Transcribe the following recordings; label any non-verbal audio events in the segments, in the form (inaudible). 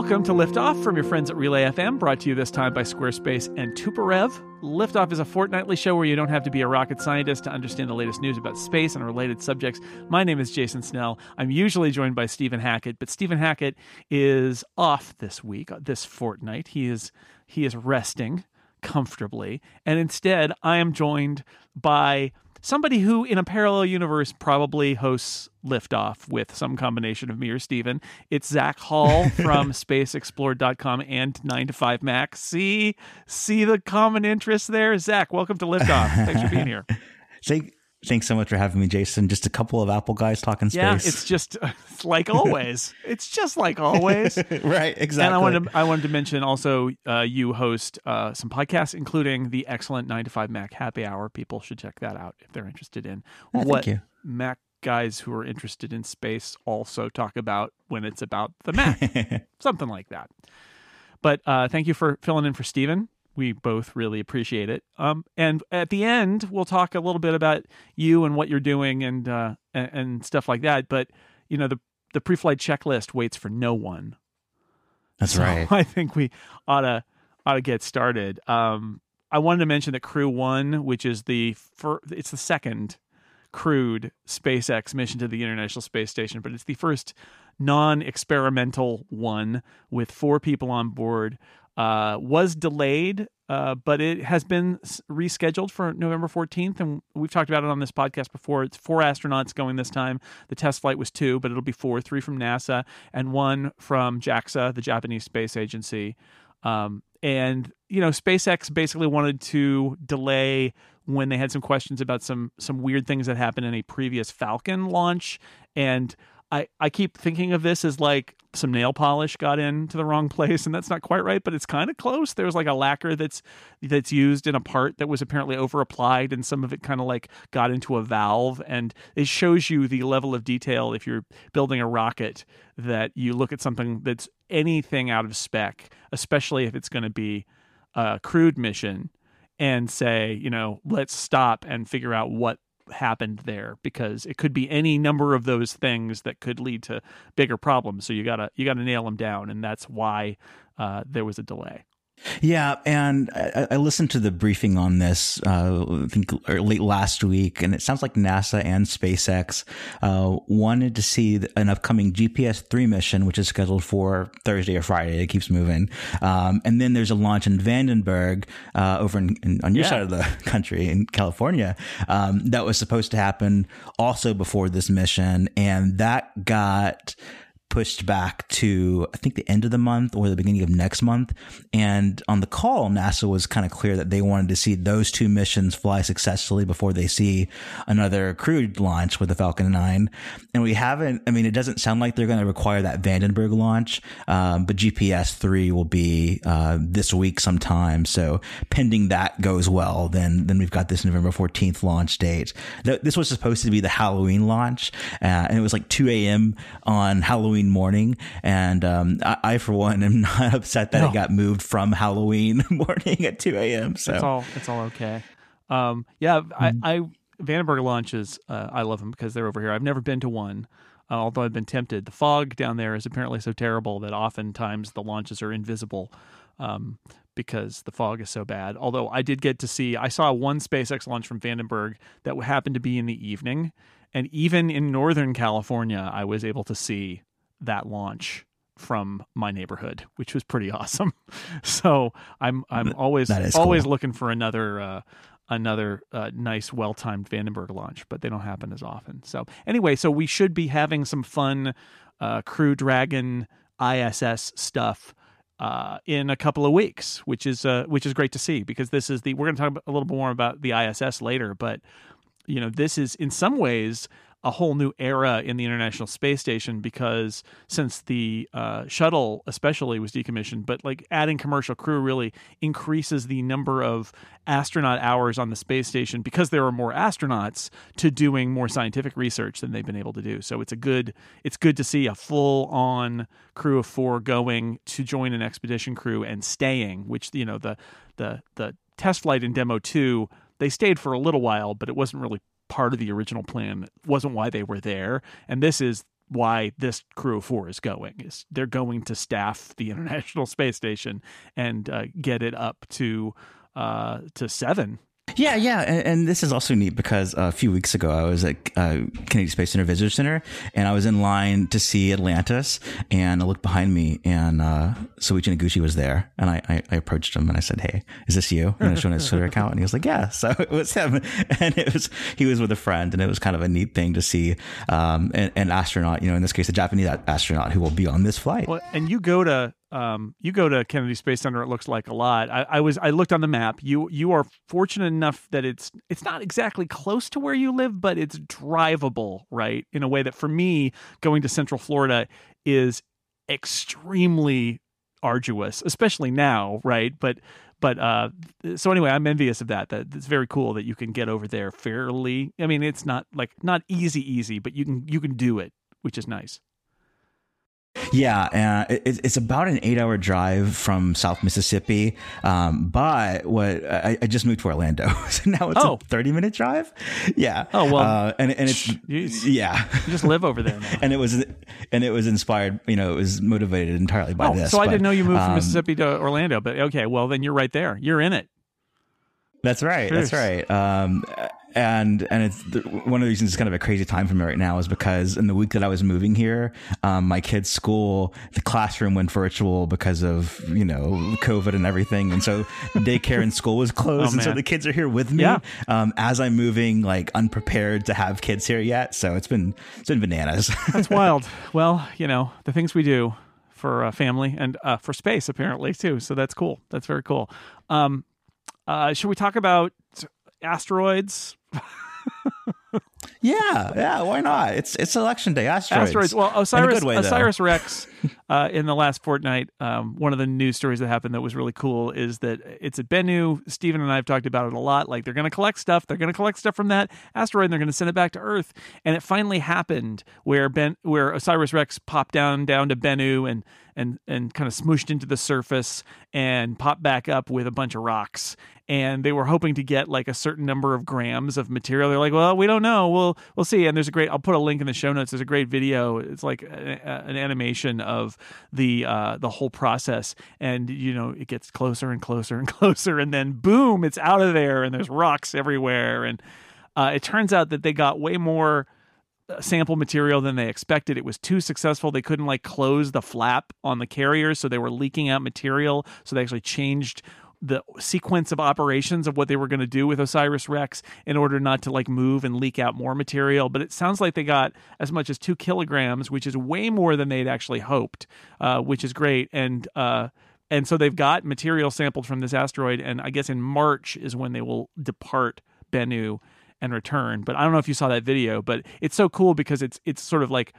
Welcome to Liftoff from your friends at Relay FM, brought to you this time by Squarespace and Tuporev. Liftoff is a fortnightly show where you don't have to be a rocket scientist to understand the latest news about space and related subjects. My name is Jason Snell. I'm usually joined by Stephen Hackett, but Stephen Hackett is off this week, uh, this fortnight. He is he is resting comfortably, and instead I am joined by somebody who in a parallel universe probably hosts liftoff with some combination of me or Steven. It's Zach Hall (laughs) from spaceexplored.com and 9 to 5 Mac. See, see the common interest there? Zach, welcome to Liftoff. Thanks for being here. (laughs) Thank, Thanks so much for having me, Jason. Just a couple of Apple guys talking space. Yeah, it's just (laughs) it's like (laughs) always. it's just like always. (laughs) right, exactly. And I wanted to, I wanted to mention also uh, you host uh, some podcasts, including the excellent Nine to Five Mac Happy Hour. People should check that out if they're interested in oh, what. Mac guys who are interested in space also talk about when it's about the Mac, something like that. But uh, thank you for filling in for Steven we both really appreciate it. Um, and at the end, we'll talk a little bit about you and what you're doing and uh, and, and stuff like that. But you know, the the pre-flight checklist waits for no one. That's so right. (laughs) I think we ought to ought to get started. Um, I wanted to mention that Crew One, which is the fir- it's the second crewed SpaceX mission to the International Space Station, but it's the first non-experimental one with four people on board uh, was delayed, uh, but it has been rescheduled for November 14th. And we've talked about it on this podcast before. It's four astronauts going this time. The test flight was two, but it'll be four three from NASA and one from JAXA, the Japanese Space Agency. Um, and, you know, SpaceX basically wanted to delay when they had some questions about some some weird things that happened in a previous Falcon launch and I, I keep thinking of this as like some nail polish got into the wrong place and that's not quite right but it's kind of close. There's like a lacquer that's that's used in a part that was apparently over applied and some of it kind of like got into a valve and it shows you the level of detail if you're building a rocket that you look at something that's anything out of spec especially if it's going to be a crewed mission and say you know let's stop and figure out what happened there because it could be any number of those things that could lead to bigger problems. So you gotta you gotta nail them down, and that's why uh, there was a delay. Yeah, and I, I, listened to the briefing on this, uh, I think late last week, and it sounds like NASA and SpaceX uh, wanted to see an upcoming GPS three mission, which is scheduled for Thursday or Friday. It keeps moving, um, and then there's a launch in Vandenberg uh, over in, in, on your yeah. side of the (laughs) country in California um, that was supposed to happen also before this mission, and that got pushed back to I think the end of the month or the beginning of next month. And on the call, NASA was kind of clear that they wanted to see those two missions fly successfully before they see another crewed launch with the Falcon 9. And we haven't. I mean, it doesn't sound like they're going to require that Vandenberg launch, um, but GPS three will be uh, this week sometime. So pending that goes well, then then we've got this November 14th launch date. This was supposed to be the Halloween launch, uh, and it was like 2 a.m. on Halloween Halloween morning, and um, I, I, for one, am (laughs) not upset that no. it got moved from Halloween (laughs) morning at two a.m. So it's all it's all okay. Um, yeah, mm-hmm. I, I Vandenberg launches. Uh, I love them because they're over here. I've never been to one. Uh, although I've been tempted, the fog down there is apparently so terrible that oftentimes the launches are invisible um, because the fog is so bad. Although I did get to see, I saw one SpaceX launch from Vandenberg that happened to be in the evening, and even in Northern California, I was able to see that launch from my neighborhood, which was pretty (laughs) awesome. So I'm I'm always always cool. looking for another uh, another uh, nice, well timed Vandenberg launch, but they don't happen as often. So anyway, so we should be having some fun uh, Crew Dragon ISS stuff. Uh, in a couple of weeks, which is uh, which is great to see because this is the we're going to talk a little bit more about the ISS later, but you know this is in some ways a whole new era in the International Space Station because since the uh, shuttle, especially, was decommissioned, but like adding commercial crew really increases the number of astronaut hours on the space station because there are more astronauts to doing more scientific research than they've been able to do. So it's a good it's good to see a full on crew of four going to join an expedition crew and staying, which you know the the the test flight in demo two they stayed for a little while, but it wasn't really part of the original plan. Wasn't why they were there. And this is why this crew of four is going. Is they're going to staff the (laughs) International Space Station and uh, get it up to uh, to seven yeah, yeah, and, and, this is also neat because uh, a few weeks ago I was at uh, Kennedy Space Center Visitor Center, and I was in line to see Atlantis, and I looked behind me, and uh, Soichi Noguchi was there, and I, I, I, approached him and I said, "Hey, is this you?" And I showed him his Twitter account, and he was like, "Yeah." (laughs) So it was him, (laughs) and it was he was with a friend, and it was kind of a neat thing to see um, an, an astronaut, you know, in this case, a Japanese astronaut who will be on this flight. Well, and you go to um, you go to Kennedy Space Center. It looks like a lot. I, I, was I looked on the map. You you are fortunate enough that it's it's not exactly close to where you live, but it's drivable, right? In a way that for me, going to Central Florida is extremely arduous, especially now, right? But but uh, so anyway, I'm envious of that. That it's very cool that you can get over there fairly. I mean, it's not like not easy, easy, but you can you can do it, which is nice. Yeah, uh, it, it's about an eight-hour drive from South Mississippi. Um, but what I, I, just moved to Orlando, (laughs) so now it's oh. a thirty-minute drive. Yeah. Oh well, uh, and and it's you, yeah, you just live over there now. (laughs) and it was and it was inspired. You know, it was motivated entirely by oh, this. So I didn't know you moved um, from Mississippi to Orlando, but okay, well then you're right there. You're in it. That's right. That's right. Um, and and it's one of the reasons it's kind of a crazy time for me right now is because in the week that I was moving here, um, my kid's school, the classroom went virtual because of you know COVID and everything, and so daycare and school was closed, (laughs) oh, and so the kids are here with me yeah. um, as I'm moving, like unprepared to have kids here yet. So it's been it's been bananas. (laughs) That's wild. Well, you know the things we do for a family and uh, for space apparently too. So that's cool. That's very cool. Um, uh, should we talk about asteroids? Yeah, yeah. Why not? It's it's election day. Asteroids. Asteroids. Well, Osiris way, Osiris Rex. Uh, in the last fortnight, um, one of the news stories that happened that was really cool is that it's at Bennu. Stephen and I have talked about it a lot. Like they're going to collect stuff. They're going to collect stuff from that asteroid. and They're going to send it back to Earth. And it finally happened where Ben, where Osiris Rex popped down down to Bennu and and and kind of smooshed into the surface and popped back up with a bunch of rocks. And they were hoping to get like a certain number of grams of material. They're like well we don't know. We'll we'll see. And there's a great i'll put a link in the show notes. There's a great video. It's like a, a, an animation of the uh the whole process. And you know it gets closer and closer and (laughs) closer. And then boom it's out of there. And there's rocks everywhere. And uh, it turns out that they got way more sample material than they expected. It was too successful. They couldn't like close the flap on the carrier, so they were leaking out material. So they actually changed the sequence of operations of what they were going to do with Osiris Rex in order not to like move and leak out more material. But it sounds like they got as much as two kilograms, which is way more than they'd actually hoped, uh, which is great. And uh, and so they've got material sampled from this asteroid, and I guess in March is when they will depart Bennu and return. But I don't know if you saw that video, but it's so cool because it's it's sort of like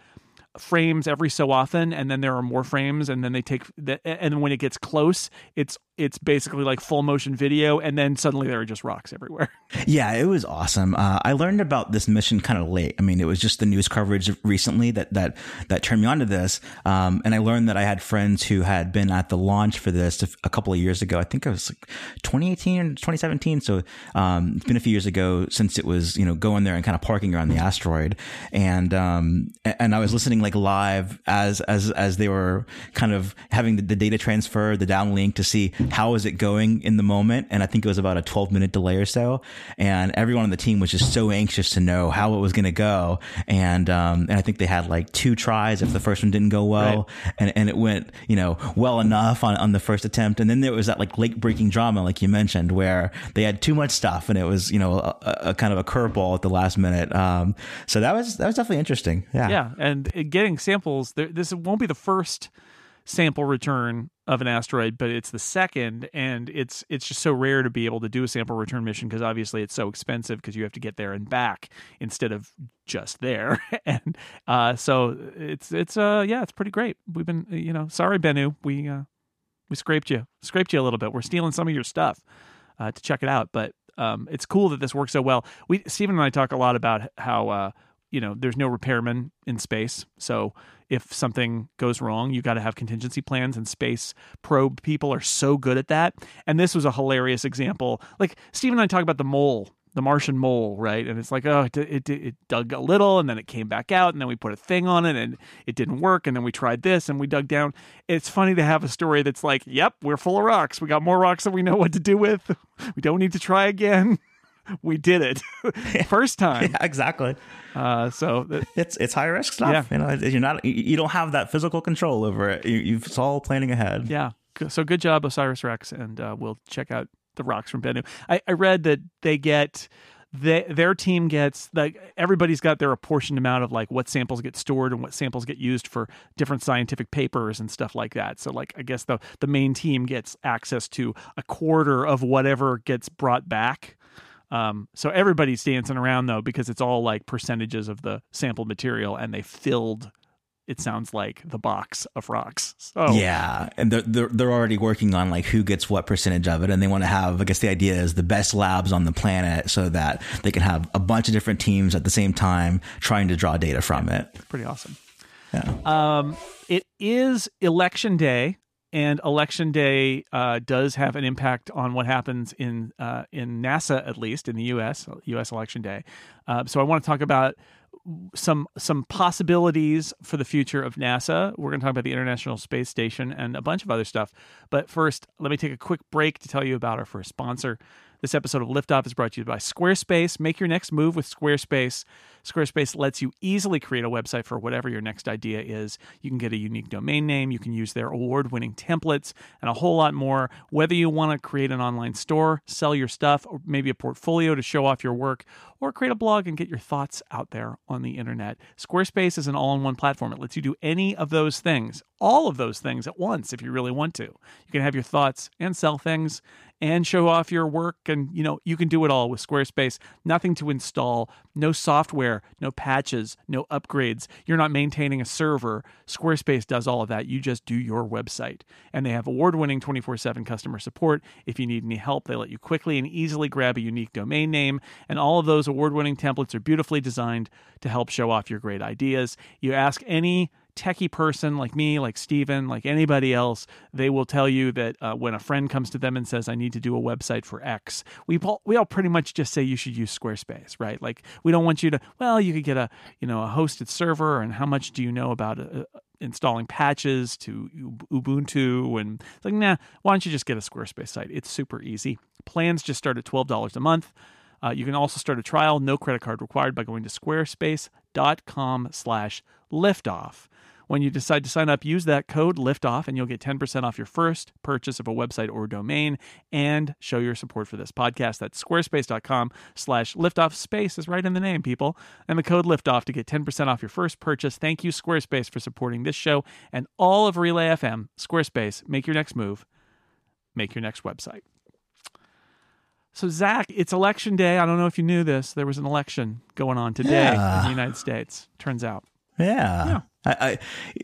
frames every so often and then there are more frames and then they take the, and when it gets close it's it's basically like full motion video and then suddenly there are just rocks everywhere. (laughs) Yeah it was awesome. Uh, i learned about this mission kind of late. I mean it was just the news coverage recently that that that turned me on to this. Um, and i learned that i had friends who had been at the launch for this a couple of years ago. I think it was like 2018 or 2017 so um, it's been a few years ago since it was you know going there and kind of parking around the asteroid. And um, and i was listening like live as as as they were kind of having the, the data transfer the downlink to see how is it going in the moment. And I think it was about a 12 minute delay or so. And everyone on the team was just so anxious to know how it was going to go. And, um, and I think they had like two tries if the first one didn't go well. Right. And, and it went, you know, well enough on, on the first attempt. And then there was that like late breaking drama, like you mentioned, where they had too much stuff and it was, you know, a, a kind of a curveball at the last minute. Um, so that was, that was definitely interesting. Yeah. Yeah. And getting samples, this won't be the first sample return of an asteroid, but it's the second, and it's it's just so rare to be able to do a sample return mission because obviously it's so expensive because you have to get there and back instead of just there, (laughs) and uh, so it's it's uh yeah it's pretty great. We've been you know sorry Bennu we uh, we scraped you scraped you a little bit. We're stealing some of your stuff uh, to check it out, but um, it's cool that this works so well. We Stephen and I talk a lot about how uh, you know there's no repairman in space, so if something goes wrong, you got to have contingency plans and space probe people are so good at that. And this was a hilarious example. Like Steve and I talk about the mole the Martian mole, right? And it's like, oh, it, it, it dug a little and then it came back out, and then we put a thing on it and it didn't work, and then we tried this and we dug down. It's funny to have a story that's like, yep, we're full of rocks. We got more rocks than we know what to do with. (laughs) We don't need to try again. (laughs) (laughs) we did it (laughs) first time. (laughs) Yeah, exactly. Uh, so it's it's high risk stuff. Yeah. You know, you're not you don't have that physical control over it. You, you it's all planning ahead. yeah. So good job, Osiris Rex, and uh, we'll check out the rocks from Bennu. I, I read that they get. They, their team gets like everybody's got their apportioned amount of like what samples get stored and what samples get used for different scientific papers and stuff like that. So like I guess the the main team gets access to a quarter of whatever gets brought back. Um, so everybody's dancing around though because it's all like percentages of the sampled material, and they filled. It sounds like the box of rocks. So Yeah, and they're, they're they're already working on like who gets what percentage of it, and they want to have. I guess the idea is the best labs on the planet, so that they can have a bunch of different teams at the same time trying to draw data from it. pretty awesome. Yeah. Um, it is election day, and election day uh, does have an impact on what happens in uh, in NASA, at least in the U.S. U.S. election day. Uh, so I want to talk about some some possibilities for the future of NASA. We're going to talk about the International Space Station and a bunch of other stuff. But first, let me take a quick break to tell you about our first sponsor. This episode of Liftoff is brought to you by Squarespace. Make your next move with Squarespace. Squarespace lets you easily create a website for whatever your next idea is. You can get a unique domain name, you can use their award winning templates, and a whole lot more. Whether you want to create an online store, sell your stuff, or maybe a portfolio to show off your work, or create a blog and get your thoughts out there on the internet, Squarespace is an all in one platform. It lets you do any of those things, all of those things at once if you really want to. You can have your thoughts and sell things and show off your work and you know you can do it all with squarespace. Nothing to install no software no patches no upgrades. You're not maintaining a server. Squarespace does all of that. You just do your website. And they have award-winning 24-7 customer support. If you need any help they let you quickly and easily grab a unique domain name. And all of those award-winning templates are beautifully designed to help show off your great ideas. You ask any techie person like me, like Steven, like anybody else, they will tell you that uh, when a friend comes to them and says, I need to do a website for X, we all, we all pretty much just say you should use Squarespace, right? Like we don't want you to, well, you could get a, you know, a hosted server and how much do you know about uh, installing patches to Ubuntu and it's like, nah, why don't you just get a Squarespace site? It's super easy. Plans just start at $12 a month. Uh, you can also start a trial, no credit card required, by going to squarespace.com slash liftoff. When you decide to sign up, use that code LIFTOFF and you'll get 10% off your first purchase of a website or domain and show your support for this podcast. That's squarespace.com slash liftoff. Space is right in the name, people. And the code LIFTOFF to get 10% off your first purchase. Thank you, Squarespace, for supporting this show and all of Relay FM. Squarespace, make your next move, make your next website. So, Zach, it's election day. I don't know if you knew this. There was an election going on today Yeah. in the United States, turns out. Yeah. I,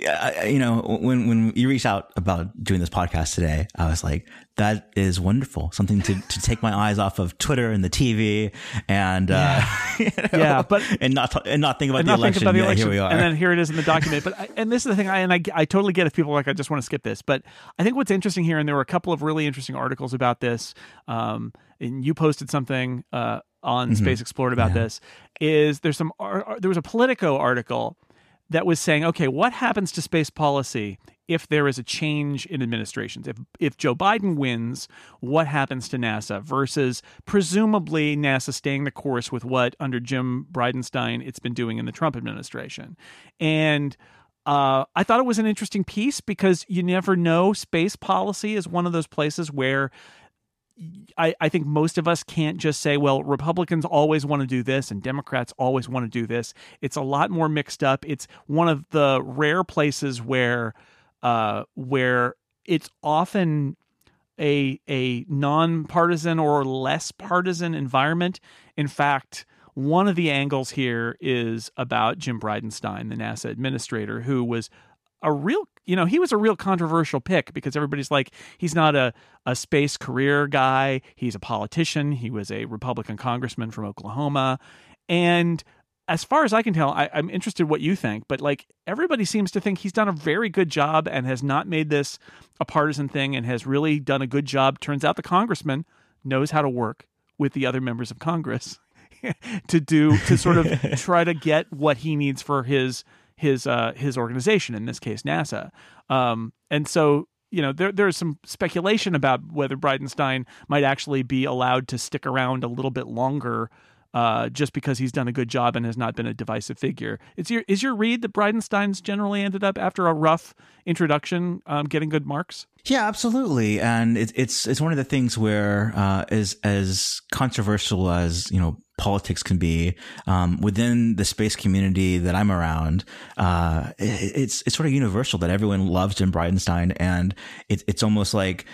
I, I, you know, when when you reached out about doing this podcast today, I was like, that is wonderful. Something to, to take my eyes off of Twitter and the TV, and uh, (laughs) you know, Yeah, but- and not and not think about the not election. think about the yeah, election. here we are. And then here it is in the (laughs) document. But I, and this is the thing. I and I, I totally get if people are like I just want to skip this. But I think what's interesting here, and there were a couple of really interesting articles about this. Um, and you posted something uh, on Space Explored about this. Is there's some ar- there was a Politico article that was saying, okay, what happens to space policy if there is a change in administrations? If if Joe Biden wins, what happens to NASA versus presumably NASA staying the course with what under Jim Bridenstine it's been doing in the Trump administration? And uh, I thought it was an interesting piece because you never know. Space policy is one of those places where I, I think most of us can't just say, well, Republicans always want to do this and Democrats always want to do this. It's a lot more mixed up. It's one of the rare places where uh, where it's often a a nonpartisan or less partisan environment. In fact, one of the angles here is about Jim Bridenstine, the NASA administrator, who was a real you know he was a real controversial pick because everybody's like he's not a, a space career guy. He's a politician. He was a republican congressman from oklahoma. And as far as i can tell I, i'm interested what you think but like everybody seems to think he's done a very good job and has not made this a partisan thing and has really done a good job. Turns out the congressman knows how to work with the other members of Congress (laughs) to do to sort of (laughs) try to get what he needs for his his uh, his organization in this case NASA. Um, and so you know there there's some speculation about whether Bridenstine might actually be allowed to stick around a little bit longer uh, just because he's done a good job and has not been a divisive figure. Is your is your read that Bridenstine's generally ended up after a rough introduction um, getting good marks? Yeah, absolutely, and it, it's it's one of the things where uh, as as controversial as you know politics can be um, within the space community that I'm around. Uh, it, it's it's sort of universal that everyone loves Jim Bridenstine, and it, it's almost like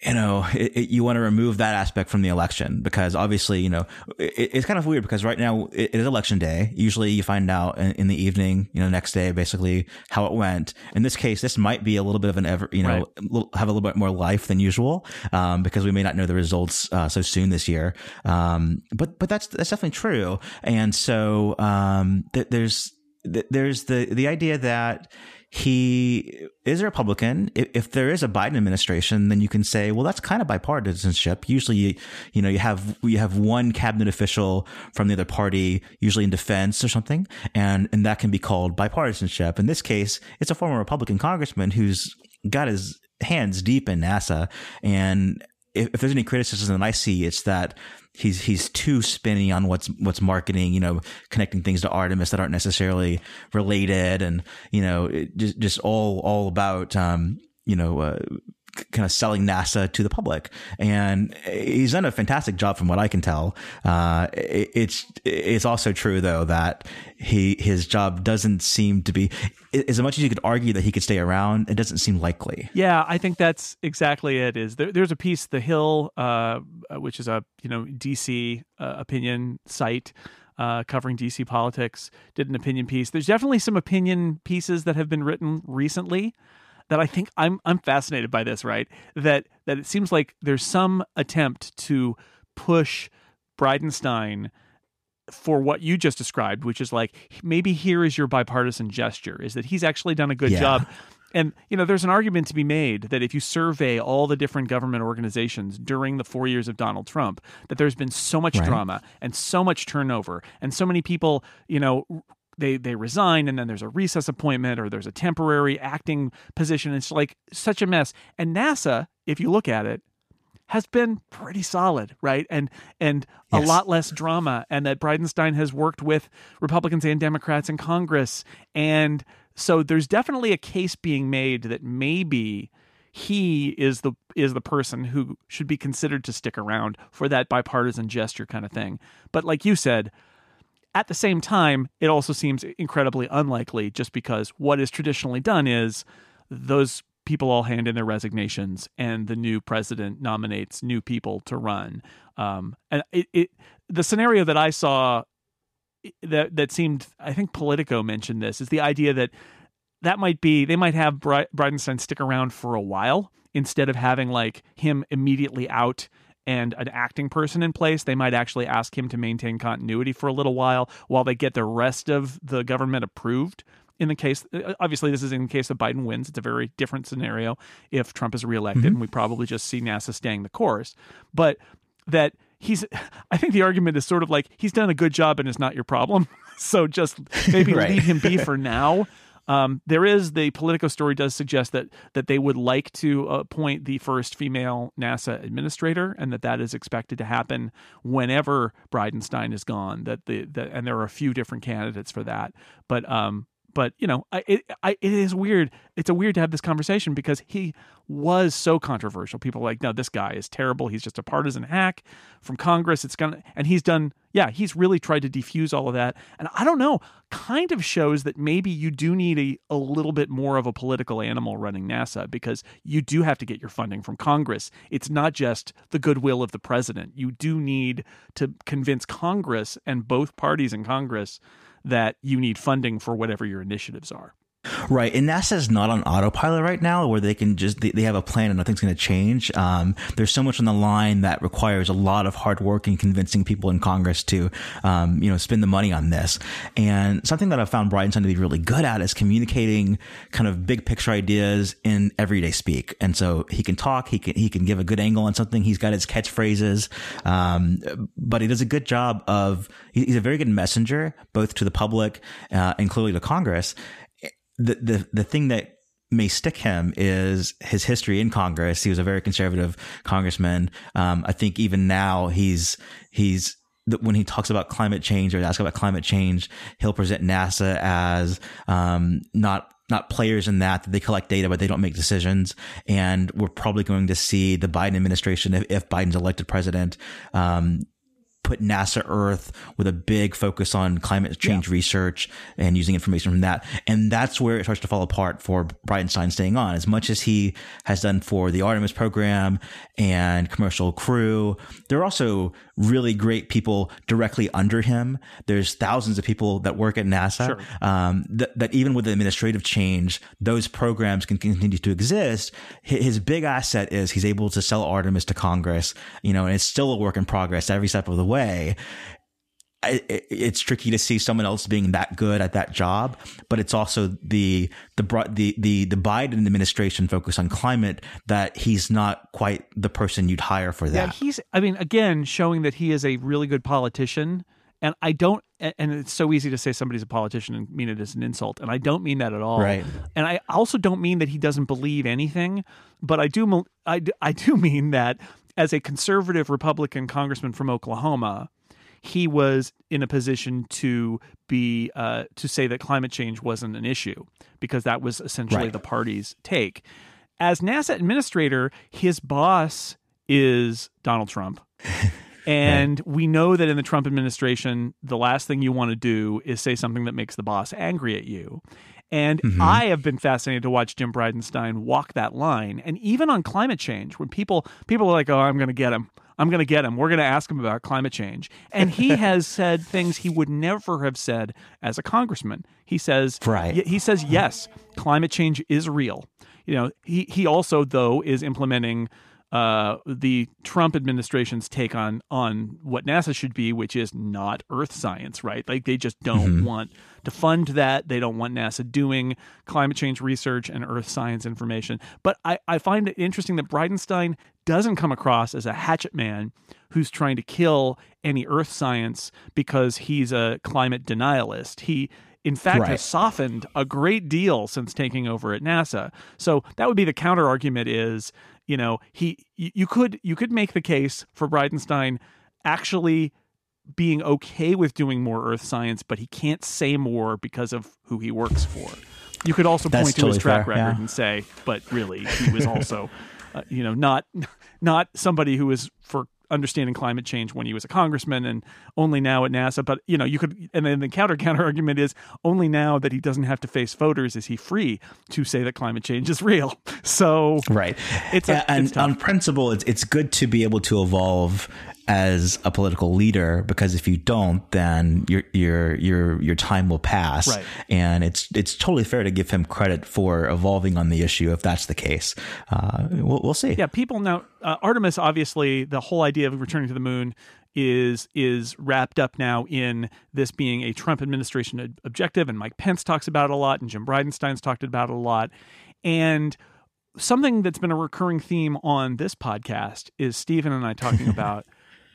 you know, it, it, you want to remove that aspect from the election because obviously, you know, it, it's kind of weird because right now it is election day. Usually you find out in, in, the evening, you know, next day, basically how it went. In this case, this might be a little bit of an ever, you know, right. have a little bit more life than usual, um, because we may not know the results, uh, so soon this year. Um, but, but that's, that's definitely true. And so, um, th- there's, th- there's the, the idea that, he is a Republican. If, if, there is a Biden administration, then you can say, well, that's kind of bipartisanship. Usually, you, you know, you have you have one cabinet official from the other party, usually in defense or something, and and that can be called bipartisanship. In this case, it's a former Republican congressman who's got his hands deep in NASA, and if, if there's any criticism that I see, it's that he's he's too spinny on what's what's marketing, you know, connecting things to Artemis that aren't necessarily related, and you know, just just all all about um, you know. Uh, kind of selling NASA to the public, and he's done a fantastic job from what I can tell. Uh, it, it's it's also true though that he his job doesn't seem to be as much as you could argue that he could stay around. It doesn't seem likely. Yeah, I think that's exactly it. Is there, there's a piece, The Hill, uh, which is a you know DC uh, opinion site. Uh, covering DC politics, did an opinion piece. There's definitely some opinion pieces that have been written recently that I think I'm I'm fascinated by this, right? That that it seems like there's some attempt to push Bridenstine for what you just described, which is like maybe here is your bipartisan gesture, is that he's actually done a good yeah. job. And you know, there's an argument to be made that if you survey all the different government organizations during the four years of Donald Trump, that there's been so much right. drama and so much turnover, and so many people, you know, they they resign and then there's a recess appointment or there's a temporary acting position. It's like such a mess. And NASA, if you look at it, has been pretty solid, right? And and yes. a lot less drama. And that Bridenstine has worked with Republicans and Democrats in Congress. And so there's definitely a case being made that maybe he is the is the person who should be considered to stick around for that bipartisan gesture kind of thing. But like you said, at the same time, it also seems incredibly unlikely just because what is traditionally done is those people all hand in their resignations and the new president nominates new people to run. Um, and it, it, the scenario that I saw that that seemed, I think Politico mentioned this, is the idea that that might be they might have Bridenstine stick around for a while instead of having like him immediately out and an acting person in place, they might actually ask him to maintain continuity for a little while while they get the rest of the government approved. In the case, uh, obviously, this is in the case of Biden wins. It's a very different scenario if Trump is reelected, mm-hmm. and we probably just see NASA staying the course. But that he's, (laughs) I think the argument is sort of like he's done a good job and it's not your problem. (laughs) so just maybe (laughs) right. leave him be for now. Um, there is the Politico story does suggest that that they would like to appoint the first female NASA administrator, and that that is expected to happen whenever Bridenstine is gone. That the that, and there are a few different candidates for that, but um, but you know, I, it I, it is weird. It's a weird to have this conversation because he was so controversial. People like, no, this guy is terrible. He's just a partisan hack from Congress. It's gonna, and he's done. Yeah, he's really tried to defuse all of that. And I don't know, kind of shows that maybe you do need a, a little bit more of a political animal running NASA because you do have to get your funding from Congress. It's not just the goodwill of the president. You do need to convince Congress and both parties in Congress that you need funding for whatever your initiatives are. Right. And NASA is not on autopilot right now where they can just, they, they have a plan and nothing's going to change. Um, there's so much on the line that requires a lot of hard work and convincing people in Congress to, um, you know, spend the money on this. And something that I've found Bridenstine to be really good at is communicating kind of big picture ideas in everyday speak. And so he can talk, he can, he can give a good angle on something. He's got his catchphrases. Um, but he does a good job of, he's a very good messenger, both to the public, uh, and clearly to Congress the, the, the thing that may stick him is his history in Congress. He was a very conservative congressman. Um, I think even now he's, he's, when he talks about climate change or asks about climate change, he'll present NASA as, um, not, not players in that, that they collect data, but they don't make decisions. And we're probably going to see the Biden administration, if, if Biden's elected president, um, put NASA Earth with a big focus on climate change yeah. research and using information from that. And that's where it starts to fall apart for Bridenstine staying on. As much as he has done for the Artemis program and Commercial Crew, there are also really great people directly under him. There's thousands of people that work at NASA. Sure. Um, that, that even with the administrative change, those programs can continue to exist. His big asset is he's able to sell Artemis to Congress, you know, and it's still a work in progress every step of the way it's tricky to see someone else being that good at that job, but it's also the the the the the Biden administration focus on climate that he's not quite the person you'd hire for that. Yeah, he's. I mean, again, showing that he is a really good politician. And I don't, and it's so easy to say somebody's a politician and mean it as an insult. And I don't mean that at all. Right. And I also don't mean that he doesn't believe anything, but I do, I, I do (laughs) mean that as a conservative Republican congressman from Oklahoma, he was in a position to be uh, to say that climate change wasn't an issue because that was essentially right. the party's take. As NASA administrator, his boss is Donald Trump. (laughs) And we know that in the Trump administration, the last thing you want to do is say something that makes the boss angry at you. And mm-hmm. I have been fascinated to watch Jim Bridenstine walk that line. And even on climate change, when people people are like, "Oh, I'm going to get him," I'm going to get him. We're going to ask him about climate change. And he (laughs) has said things he would never have said as a congressman. He says, right. he says, yes, climate change is real. You know, he, he also, though, is implementing uh, the Trump administration's take on on what NASA should be, which is not Earth science, right? Like they just don't mm-hmm. want to fund that. They don't want NASA doing climate change research and Earth science information. But I, I find it interesting that Bridenstine doesn't come across as a hatchet man who's trying to kill any Earth science because he's a climate denialist. He in fact right. has softened a great deal since taking over at NASA. So that would be the counter argument is you know he you could you could make the case for Bridenstine actually being okay with doing more earth science but he can't say more because of who he works for you could also That's point totally to his track fair, record yeah. and say but really he was (laughs) also uh, you know not not somebody who was for understanding climate change when he was a congressman and only now at NASA. But, you know, you could, and then the counter (laughs) counter argument is only now that he doesn't have to face voters is he free to say that climate change is real. (laughs) So, right. It's, a, and it's on principle, it's, it's good to be able to evolve as a political leader because if you don't then your your your your time will pass. Right. and it's it's totally fair to give him credit for evolving on the issue if that's the case. Uh, we'll, we'll see. Yeah people now uh, artemis obviously the whole idea of returning to the moon is is wrapped up now in this being a Trump administration objective and Mike Pence talks about it a lot and Jim Bridenstine's talked about it a lot. And something that's been a recurring theme on this podcast is Stephen and I talking (laughs) about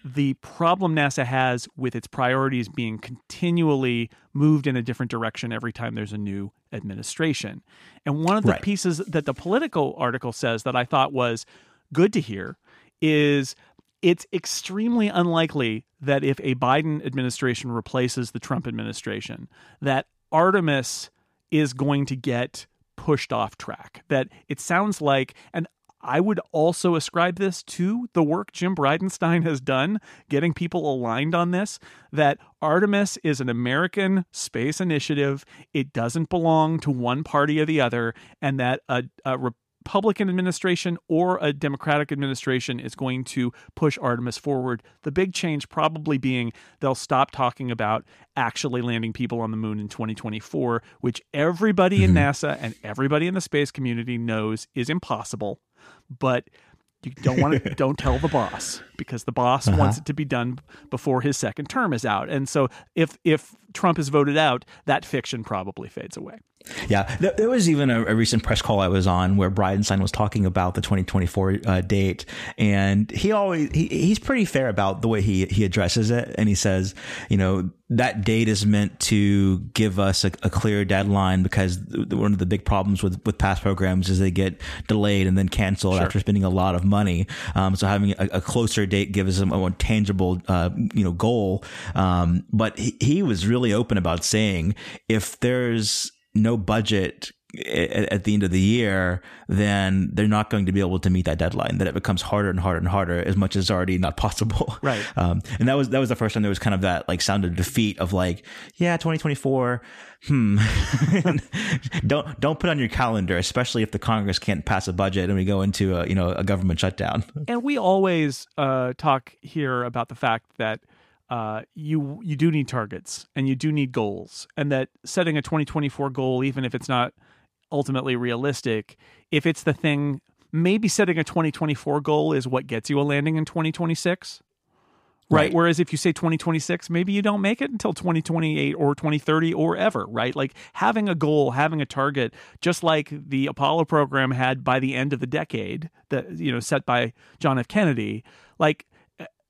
the problem NASA has with its priorities being continually moved in a different direction every time there's a new administration. And one of the right. pieces that the Politico article says that I thought was good to hear is it's extremely unlikely that if a Biden administration replaces the Trump administration, that Artemis is going to get pushed off track. That it sounds like, and I would also ascribe this to the work Jim Bridenstine has done, getting people aligned on this. That Artemis is an American space initiative. It doesn't belong to one party or the other, and that a, a Republican administration or a Democratic administration is going to push Artemis forward. The big change probably being they'll stop talking about actually landing people on the moon in 2024, which everybody mm-hmm. in NASA and everybody in the space community knows is impossible. But you don't want to (laughs) don't tell the boss because the boss uh-huh. wants it to be done before his second term is out. And so if if Trump is voted out, that fiction probably fades away. Yeah, there was even a, a, recent press call I was on where Bridenstine was talking about the 2024 uh, date, and he always he, he's pretty fair about the way he he addresses it, and he says, you know, that date is meant to give us a, a clear deadline because one of the big problems with with past programs is they get delayed and then canceled sure. after spending a lot of money. Um, so having a, a, closer date gives them a more tangible, uh, you know, goal. Um, but he, he was really open about saying if there's no budget at, the end of the year, then they're not going to be able to meet that deadline. That it becomes harder and harder and harder, as much as already not possible. (laughs) Right. Um, and that was that was the first time there was kind of that like sound of defeat of like, yeah, 2024. Hmm. (laughs) don't don't put on your calendar, especially if the Congress can't pass a budget and we go into a you know a government shutdown. And we always uh, talk here about the fact that uh, you you do need targets and you do need goals, and that setting a 2024 goal, even if it's not ultimately realistic, if it's the thing, maybe setting a 2024 goal is what gets you a landing in 2026. Right? right. Whereas if you say 2026, maybe you don't make it until 2028 or 2030 or ever, right? Like having a goal, having a target, just like the Apollo program had by the end of the decade, that you know, set by John F. Kennedy, like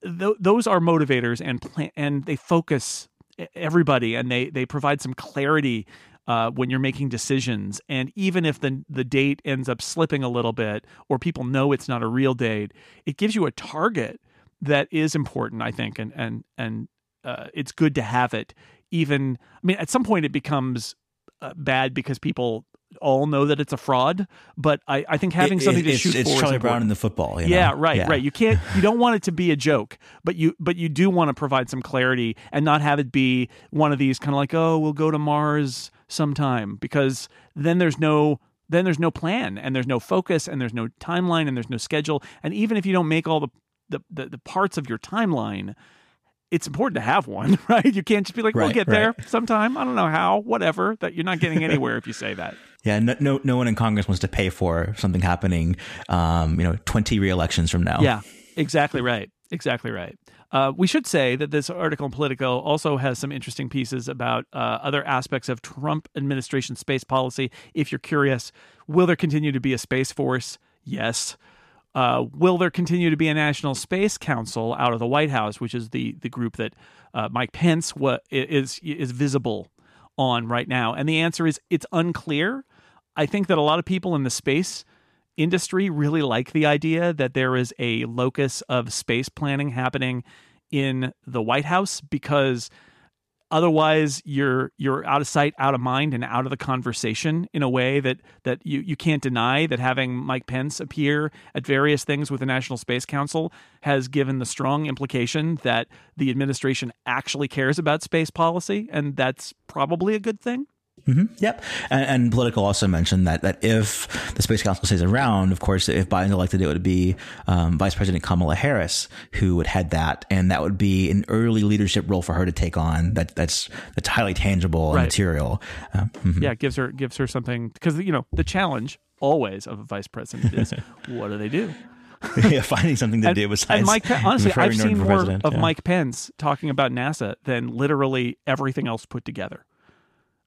th- those are motivators and plan- and they focus everybody and they they provide some clarity uh, when you're making decisions. And even if the the date ends up slipping a little bit, or people know it's not a real date, it gives you a target that is important, I think, and and and uh, it's good to have it. Even I mean, at some point, it becomes uh, bad because people all know that it's a fraud, but I, I think having it, something to shoot it's for. It's Charlie Brown in the football. yeah, know? right, yeah. right. You can't, you don't want it to be a joke, but you, but you do want to provide some clarity and not have it be one of these kind of like, oh, we'll go to Mars sometime, because then there's no, then there's no plan and there's no focus and there's no timeline and there's no schedule. And even if you don't make all the, the, the, the parts of your timeline, it's important to have one, (laughs) right? You can't just be like, right, we'll get right. there sometime. I don't know how, whatever, that you're not getting anywhere if you say that. (laughs) Yeah, no, no, no one in Congress wants to pay for something happening, um, you know, 20 re-elections from now. Yeah, exactly right. Exactly right. Uh, we should say that this article in Politico also has some interesting pieces about uh, other aspects of Trump administration space policy. If you're curious, will there continue to be a space force? Yes. Uh, will there continue to be a National Space Council out of the White House, which is the the group that uh, Mike Pence wa- is is visible on right now? And the answer is it's unclear. I think that a lot of people in the space industry really like the idea that there is a locus of space planning happening in the White House because otherwise you're you're out of sight out of mind and out of the conversation in a way that that you you can't deny that having Mike Pence appear at various things with the National Space Council has given the strong implication that the administration actually cares about space policy and that's probably a good thing Mm-hmm. Yep. And, and Politico also mentioned that, that if the Space Council stays around, of course, if Biden's elected, it would be um, Vice President Kamala Harris who would head that. And that would be an early leadership role for her to take on that, that's, that's highly tangible right. material. Uh, mm-hmm. Yeah, it gives her, gives her something because, you know, the challenge always of a vice president is (laughs) what do they do? yeah, finding something to and, do besides. And Mike, honestly, I've seen more of yeah. Mike Pence talking about NASA than literally everything else put together.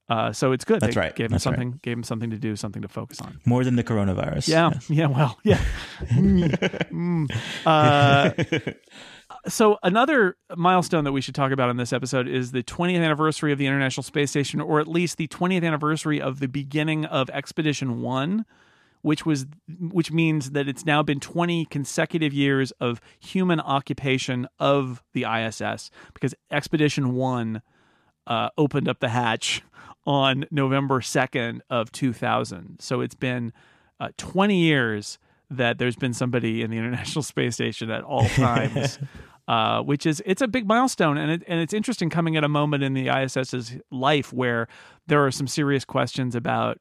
Uh, so it's good. That's they right. Gave him That's something. Right. Gave him something to do, something to focus on. More than the coronavirus. Yeah. Yes. Yeah. Well. Yeah. (laughs) mm. uh, so another milestone that we should talk about in this episode is the 20th anniversary of the International Space Station, or at least the 20th anniversary of the beginning of Expedition One, which was which means that it's now been 20 consecutive years of human occupation of the ISS because Expedition One. Uh, opened up the hatch on November 2nd of 2000. So it's been uh, 20 years that there's been somebody in the (laughs) International Space Station at all (laughs) times. uh, which is it's a big milestone, and it, and it's interesting coming at a moment in the ISS's life where there are some serious questions about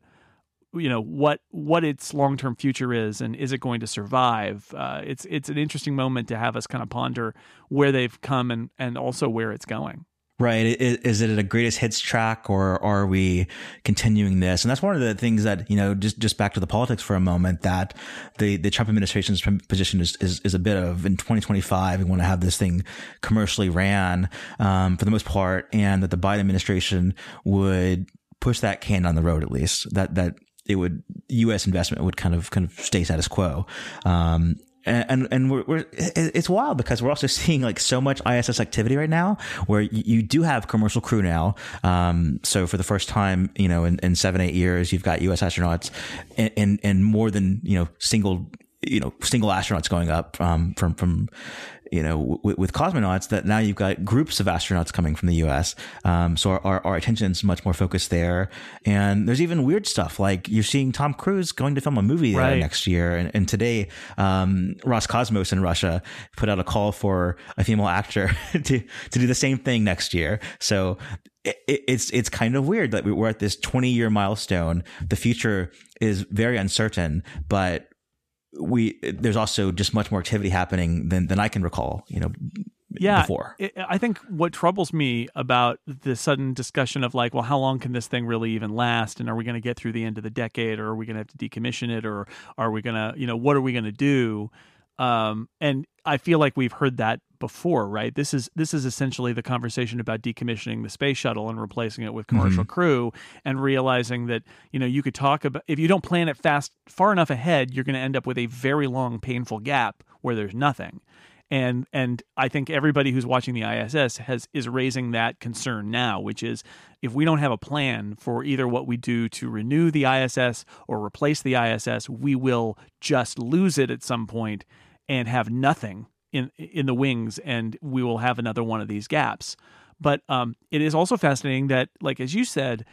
you know what what its long term future is and is it going to survive. Uh, it's it's an interesting moment to have us kind of ponder where they've come and and also where it's going. Right. Is, it a greatest hits track or are we continuing this? And that's one of the things that, you know, just, just back to the politics for a moment that the, the Trump administration's position is, is, is a bit of in 2025, we want to have this thing commercially ran, um, for the most part and that the Biden administration would push that can down the road at least that, that it would U.S. investment would kind of kind of stay status quo. Um, and and we're, we're, it's wild because we're also (laughs) seeing like so much ISS activity right now where you, you do have commercial crew now. Um, so for the first time, you know, in, in seven eight years, you've got U.S. astronauts and and more than you know single you know single astronauts going up um, from from you know, with, with, cosmonauts that now you've got groups of astronauts coming from the U.S. Um, so our, our, our attention is much more focused there. And there's even weird stuff like you're seeing Tom Cruise going to film a movie there right. next year. And, and today, um, Roscosmos in Russia put out a call for a female actor (laughs) to, to do the same thing next year. So it, it's it's kind of weird that we're at this 20 year milestone. The future is very uncertain, but we there's also just much more activity happening than than I can recall. You know. Yeah, before. It, I think what troubles me about the sudden discussion of like, well, how long can this thing really even last, and are we going to get through the end of the decade, or are we going to have to decommission it, or are we going to, you know, what are we going to do? Um, and I feel like we've heard that before, right? This is this is essentially the conversation about decommissioning the space shuttle and replacing it with commercial mm-hmm. crew, and realizing that you know you could talk about if you don't plan it fast far enough ahead, you're going to end up with a very long, painful gap where there's nothing. And and I think everybody who's watching the ISS has is raising that concern now, which is if we don't have a plan for either what we do to renew the ISS or replace the ISS, we will just lose it at some point and have nothing in in the wings, and we will have another one of these gaps. But um, it is also fascinating that, like as you said,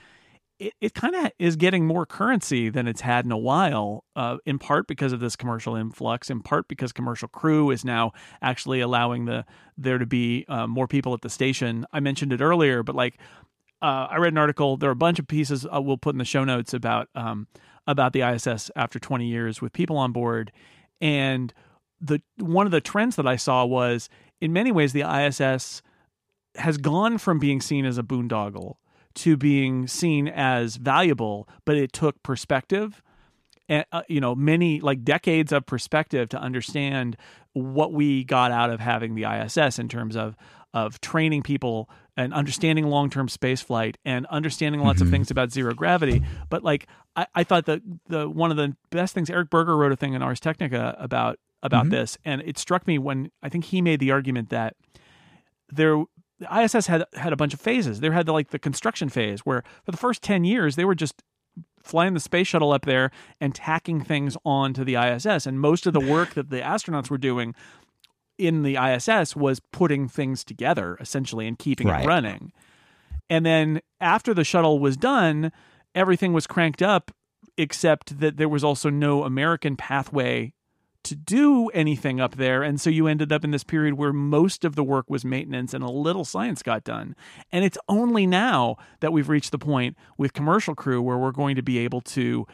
it, it kind of is getting more currency than it's had in a while, uh, in part because of this commercial influx, in part because commercial crew is now actually allowing the there to be uh, more people at the station. I mentioned it earlier, but like uh, I read an article. There are a bunch of pieces uh, we'll put in the show notes about um, about the ISS after 20 years with people on board, and the one of the trends that I saw was in many ways the ISS has gone from being seen as a boondoggle to being seen as valuable, but it took perspective and uh, you know many like decades of perspective to understand what we got out of having the ISS in terms of of training people and understanding long term space flight and understanding lots mm-hmm. of things about zero gravity. But like I, I thought that the one of the best things Eric Berger wrote a thing in Ars Technica about about mm-hmm. this, and it struck me when I think he made the argument that there the ISS had had a bunch of phases. There had the, like the construction phase where for the first ten years they were just flying the space shuttle up there and tacking things onto the ISS, and most of the work that the astronauts were doing in the ISS was putting things together essentially and keeping right. it running. And then after the shuttle was done, everything was cranked up except that there was also no American pathway to do anything up there. And so you ended up in this period where most of the work was maintenance and a little science got done. And it's only now that we've reached the point with commercial crew where we're going to be able to.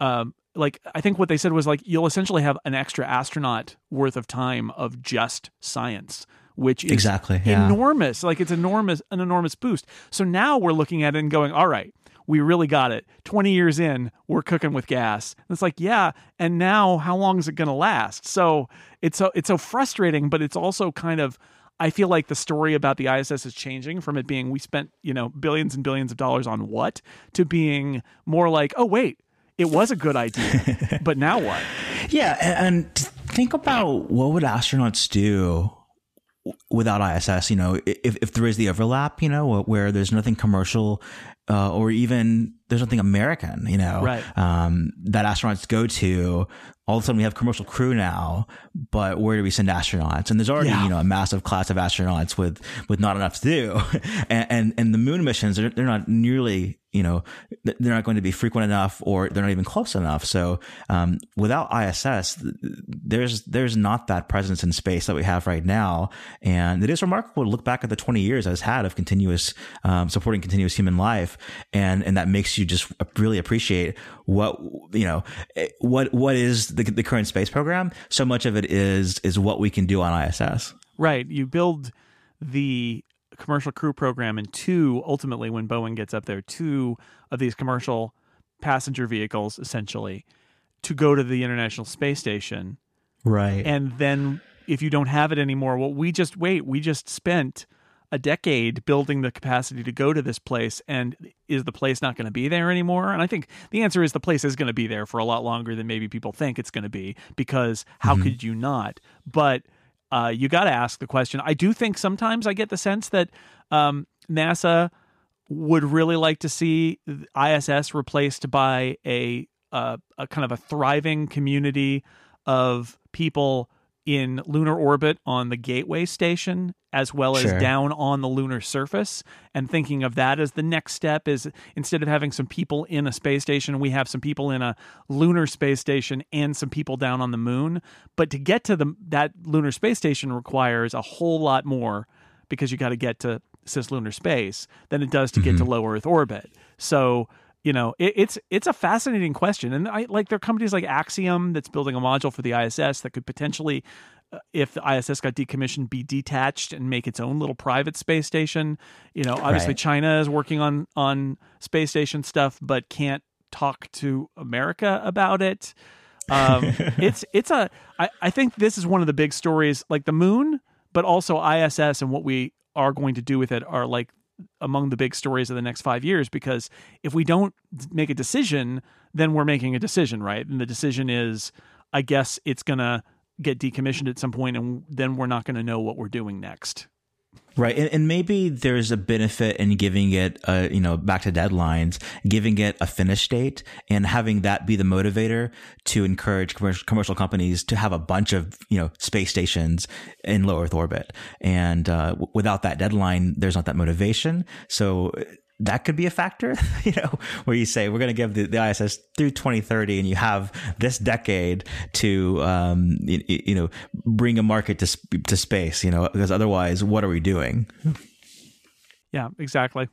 Um, like I think what they said was like you'll essentially have an extra astronaut worth of time of just science, which is exactly yeah. enormous. Like it's enormous, an enormous boost. So now we're looking at it and going, all right, we really got it. 20 years in, we're cooking with gas. And it's like, yeah, and now how long is it going to last? So it's so it's so frustrating, but it's also kind of I feel like the story about the ISS is changing from it being we spent, you know, billions and billions of dollars on what to being more like, oh wait, it was a good idea, (laughs) but now what? Yeah, and think about what would astronauts do without ISS, you know, if, if there is the overlap, you know, where there's nothing commercial uh, or even there's nothing American, you know, right. um, that astronauts go to. All of a sudden, we have commercial crew now, but where do we send astronauts? And there's already, yeah. you know, a massive class of astronauts with with not enough to do, (laughs) and and, and the moon missions they're, they're not nearly you know, they're not going to be frequent enough or they're not even close enough. So, um, without ISS, there's, there's not that presence in space that we have right now. And it is remarkable to look back at the 20 years I've had of continuous, um, supporting continuous human life. And, and that makes you just really appreciate what, you know, what, what is the, the current space program. So much of it is, is what we can do on ISS. Right. You build the commercial crew program and two ultimately when Boeing gets up there two of these commercial passenger vehicles essentially to go to the International Space Station. Right. And then if you don't have it anymore, well we just wait, we just spent a decade building the capacity to go to this place and is the place not going to be there anymore and i think the answer is the place is going to be there for a lot longer than maybe people think it's going to be because how mm-hmm. could you not but uh, you got to ask the question. I do think sometimes I get the sense that um, NASA would really like to see ISS replaced by a, a kind of a thriving community of people in lunar orbit on the Gateway station as well as sure. down on the lunar surface and thinking of that as the next step is instead of having some people in a space station we have some people in a lunar space station and some people down on the moon but to get to the that lunar space station requires a whole lot more because you got to get to cislunar space than it does to mm-hmm. get to mm-hmm. low earth orbit so you know it, it's it's a fascinating question and i like there are companies like axiom that's building a module for the iss that could potentially if the iss got decommissioned be detached and make its own little private space station you know obviously right. china is working on on space station stuff but can't talk to america about it um, (laughs) it's it's a I, I think this is one of the big stories like the moon but also iss and what we are going to do with it are like among the big stories of the next five years because if we don't make a decision, then we're making a decision, right? And the decision is, I guess it's going to get decommissioned at some point, and then we're not going to know what we're doing next. Right. And, and, maybe there's a benefit in giving it, uh, you know, back to deadlines, giving it a finish date and having that be the motivator to encourage commercial, commercial companies to have a bunch of, you know, space stations in low Earth orbit. And, uh, w- without that deadline, there's not that motivation. So that could be a factor, (laughs) you know, where you say we're going to give the, the, ISS through 2030, and you have this decade to, um, you, you, know, bring a market to to space, you know, because otherwise, what are we doing? Yeah, exactly,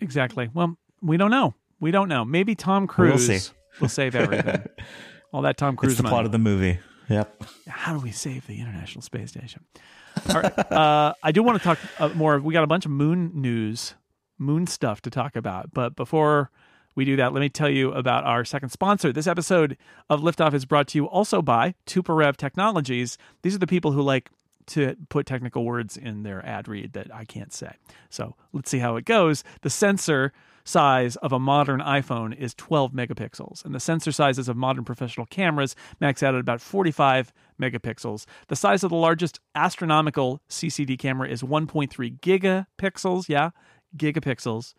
exactly. Well, we don't know. We don't know. Maybe Tom Cruise we'll will save everything. (laughs) All that Tom Cruise. It's the money. plot of the movie. Yep. How do we save the International Space Station? All right. Uh, I do want to talk uh, more. We got a bunch of moon news moon stuff to talk about. But before we do that, let me tell you about our second sponsor. This episode of Liftoff is brought to you also by Tuparev Technologies. These are the people who like to put technical words in their ad read that I can't say. So let's see how it goes. The sensor size of a modern iPhone is 12 megapixels, and the sensor sizes of modern professional cameras max out at about 45 megapixels. The size of the largest astronomical CCD camera is 1.3 gigapixels. Yeah, gigapixels.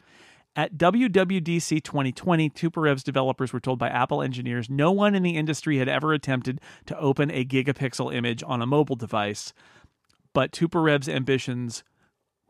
At WWDC 2020, Tuparev's developers were told by Apple engineers no one in the industry had ever attempted to open a gigapixel image on a mobile device. But Tuparev's ambitions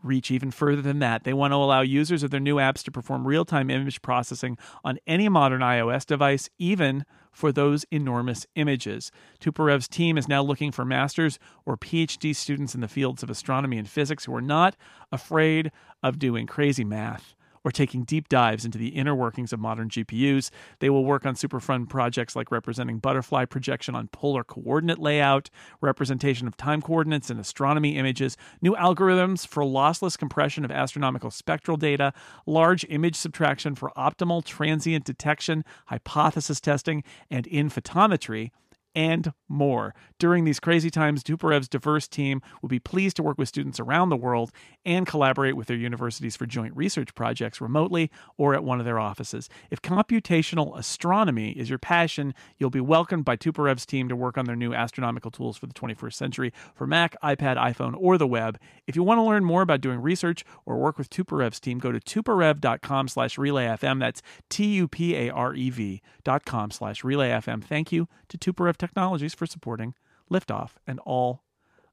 reach even further than that. They want to allow users of their new apps to perform real time image processing on any modern iOS device, even for those enormous images. Tuparev's team is now looking for master's or PhD students in the fields of astronomy and physics who are not afraid of doing crazy math or taking deep dives into the inner workings of modern GPUs. They will work on super fun projects like representing butterfly projection on polar coordinate layout, representation of time coordinates in astronomy images, new algorithms for lossless compression of astronomical spectral data, large image subtraction for optimal transient detection, hypothesis testing, and in photometry and more. During these crazy times, Tuparev's diverse team will be pleased to work with students around the world and collaborate with their universities for joint research projects remotely or at one of their offices. If computational astronomy is your passion, you'll be welcomed by Tuparev's team to work on their new astronomical tools for the 21st century for Mac, iPad, iPhone, or the web. If you want to learn more about doing research or work with Tuparev's team, go to tuparev.com slash relayfm. That's T-U-P-A-R-E-V dot com slash relayfm. Thank you to Tuparev Technologies for supporting Liftoff and all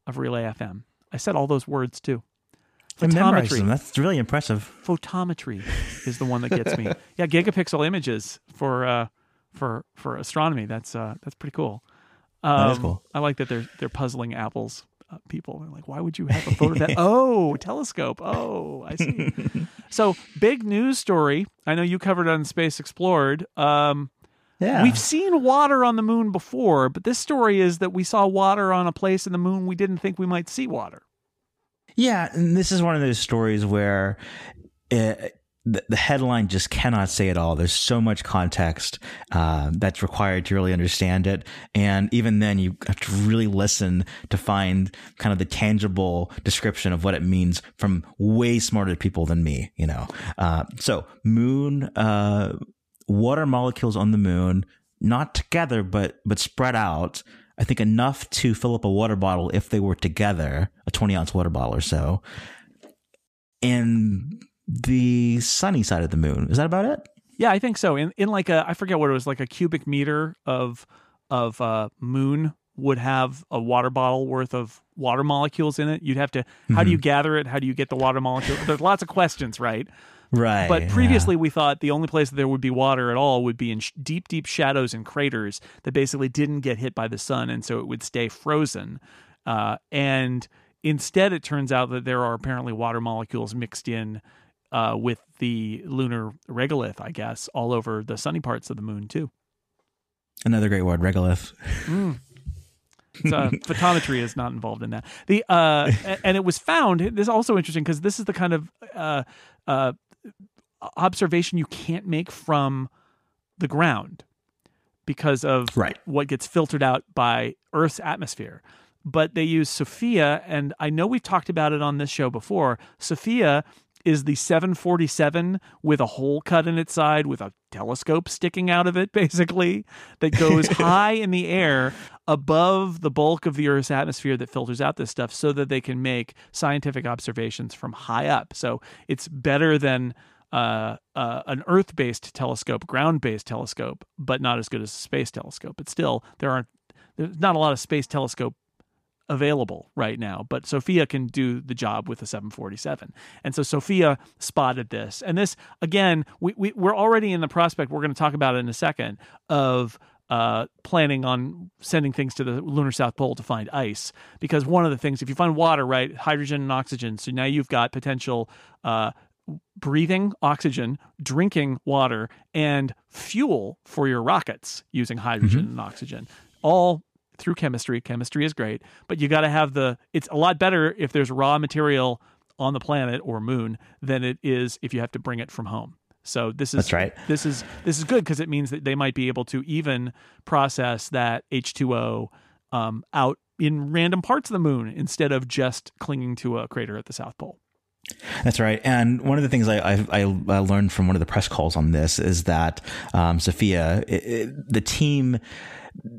of Relay FM. I said all those words too. Photometry. That's really impressive. Photometry is the one that gets me. (laughs) yeah, gigapixel images for uh, for for astronomy. That's uh, that's pretty cool. Um, that is um, cool. I like that they're they're puzzling apples. Uh, people they're like, why would you have a photo that? (laughs) oh, telescope. Oh, I see. (laughs) so big news story. I know you covered on Space Explored. Um, yeah. We've seen water on the moon before, but this story is that we saw water on a place in the moon we didn't think we might see water. Yeah, and this is one of those stories where it, the, the headline just cannot say it all. There's so much context uh, that's required to really understand it, and even then, you have to really listen to find kind of the tangible description of what it means from way smarter people than me. You know, uh, so moon. Uh, water molecules on the moon, not together, but but spread out. I think enough to fill up a water bottle if they were together, a 20 ounce water bottle or so. And the sunny side of the moon. Is that about it? Yeah, I think so. In in like a I forget what it was, like a cubic meter of of uh, moon would have a water bottle worth of water molecules in it. You'd have to how mm-hmm. do you gather it? How do you get the water molecule? There's lots of questions, right? Right. But previously, yeah. we thought the only place that there would be water at all would be in sh- deep, deep shadows and craters that basically didn't get hit by the sun, and so it would stay frozen. Uh, and instead, it turns out that there are apparently water molecules mixed in uh, with the lunar regolith, I guess, all over the sunny parts of the moon too. Another great word, regolith. Mm. (laughs) uh, photometry is not involved in that. The uh, and it was found. This is also interesting because this is the kind of uh, uh, observation you can't make from the ground because of right. what gets filtered out by Earth's atmosphere. But they use SOFIA, and I know we've talked about it on this show before. SOFIA is the 747 with a hole cut in its side with a telescope sticking out of it, (laughs) basically, that goes (laughs) high in the air above the bulk of the Earth's atmosphere that filters out this stuff so that they can make scientific observations from high up. So it's better than uh, uh, an Earth based telescope, ground based telescope, but not as good as a space telescope. But still, there aren't. There's not a lot of space telescope available right now, but SOFIA can do the job with the 747. And so SOFIA spotted this. And this, again, we, we, we're already in the prospect, we're going to talk about it in a second, of uh, planning on sending things to the lunar south pole to find ice because one of the things if you find water right hydrogen and oxygen so now you've got potential uh, breathing oxygen drinking water and fuel for your rockets using hydrogen mm-hmm. and oxygen all through chemistry. Chemistry is great, but you got to have the. It's a lot better if there's raw material on the planet or moon than it is if you have to bring it from home. So this is That's right. This is this is good because it means that they might be able to even process that H2O um, out in random parts of the moon instead of just clinging to a crater at the South Pole. That's right. And one of the things I, I, I, learned from one of the press calls on this is that um, SOFIA, it, it, the team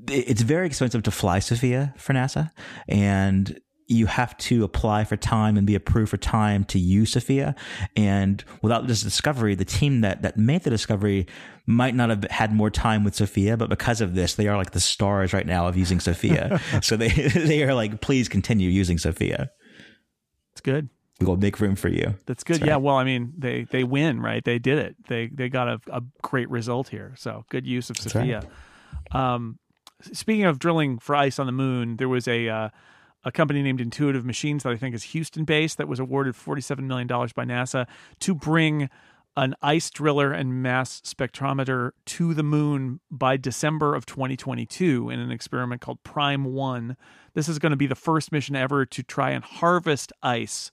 it's very expensive to fly SOFIA for NASA, and you have to apply for time and be approved for time to use SOFIA. And without this discovery, the team that, that made the discovery might not have had more time with SOFIA, but because of this, they are like the stars right now of using SOFIA. (laughs) so they, (laughs) they are like, please continue using SOFIA. It's good. We'll make room for you. That's good. That's right. Yeah. Well, I mean, they, they win, right? They did it. They, they got a, a great result here. So good use of SOFIA. Right. Um, speaking of drilling for ice on the moon, there was a uh, a company named Intuitive Machines that I think is Houston based that was awarded $47 million by NASA to bring an ice driller and mass spectrometer to the moon by December of 2022 in an experiment called Prime 1. This is going to be the first mission ever to try and harvest ice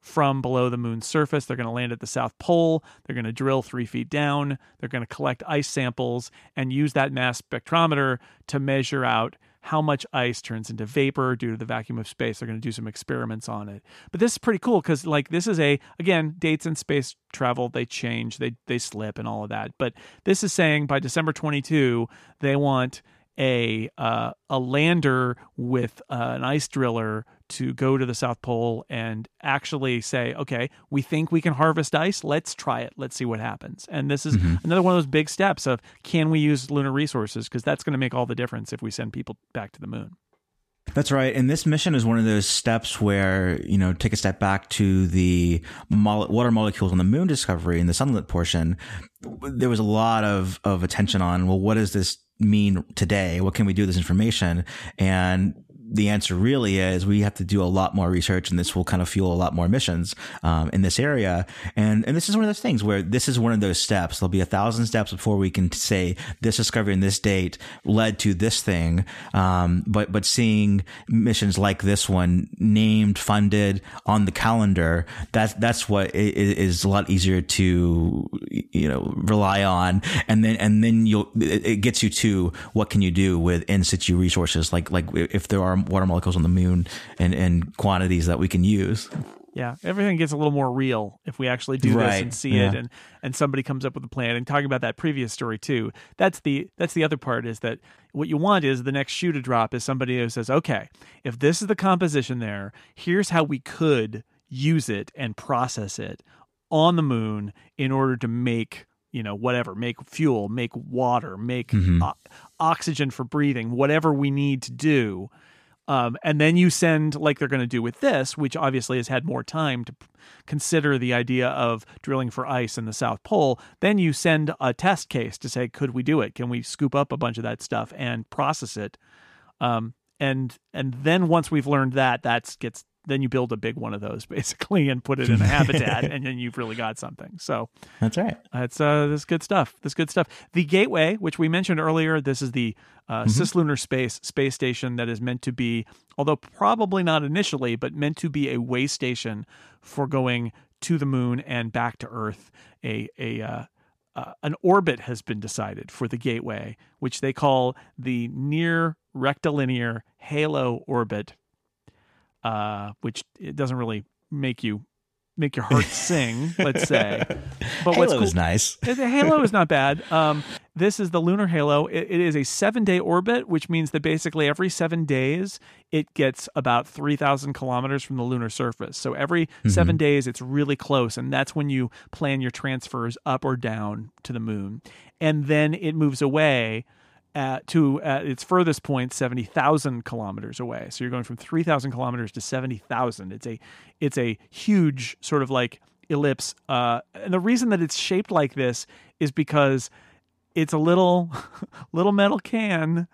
from below the moon's surface. They're going to land at the South Pole. They're going to drill three feet down. They're going to collect ice samples and use that mass spectrometer to measure out how much ice turns into vapor due to the vacuum of space. They're going to do some experiments on it. But this is pretty cool because, like, this is a again dates in space travel. They change, they they slip, and all of that. But this is saying by December 22, they want a uh, a lander with uh, an ice driller to go to the South Pole and actually say, okay, we think we can harvest ice. Let's try it. Let's see what happens. And this is mm-hmm. another one of those big steps of can we use lunar resources? Because that's going to make all the difference if we send people back to the moon. That's right. And this mission is one of those steps where, you know, take a step back to the mo- water molecules on the moon discovery in the sunlit portion. There was a lot of, of attention on, well, what does this mean today? What can we do with this information? And the answer really is we have to do a lot more research and this will kind of fuel a lot more missions um, in this area. And, and this is one of those things where this is one of those steps. There'll be a thousand steps before we can say this discovery in this date led to this thing. Um, but, but seeing missions like this one named, funded on the calendar, that's, that's what is a lot easier to, you know, rely on. And then, and then you'll, it gets you to what can you do with in situ resources? Like, like if there are water molecules on the moon and, and quantities that we can use. Yeah, everything gets a little more real if we actually do right. this and see yeah. it, and and somebody comes up with a plan. And talking about that previous story too, that's the that's the other part is that what you want is the next shoe to drop is somebody who says, okay, if this is the composition there, here's how we could use it and process it on the moon in order to make you know whatever make fuel make water make mm-hmm. o- oxygen for breathing whatever we need to do um, and then you send, like they're going to do with this, which obviously has had more time to consider the idea of drilling for ice in the South Pole. Then you send a test case to say, could we do it? Can we scoop up a bunch of that stuff and process it? Um, and and then once we've learned that, that gets then you build a big one of those (laughs) basically and put it in a (laughs) habitat and then you've really got something. So that's right. that's uh this good stuff. This good stuff. The gateway which we mentioned earlier this is the uh, mm-hmm. cislunar space space station that is meant to be although probably not initially but meant to be a way station for going to the moon and back to earth. A a uh, uh, an orbit has been decided for the gateway, which they call the near rectilinear halo orbit uh, which it doesn't really make you make your heart (laughs) sing, let's say. But Halo what's cool, is nice. (laughs) Halo is not bad. Um, this is the lunar halo. It, it is a seven day orbit, which means that basically every seven days it gets about 3,000 kilometers from the lunar surface. So every mm-hmm. seven days it's really close. And that's when you plan your transfers up or down to the moon. And then it moves away at, to at its furthest point 70,000 kilometers away. So you're going from 3,000 kilometers to 70,000. It's a it's a huge sort of like ellipse. Uh, and the reason that it's shaped like this is because it's a little (laughs) little metal can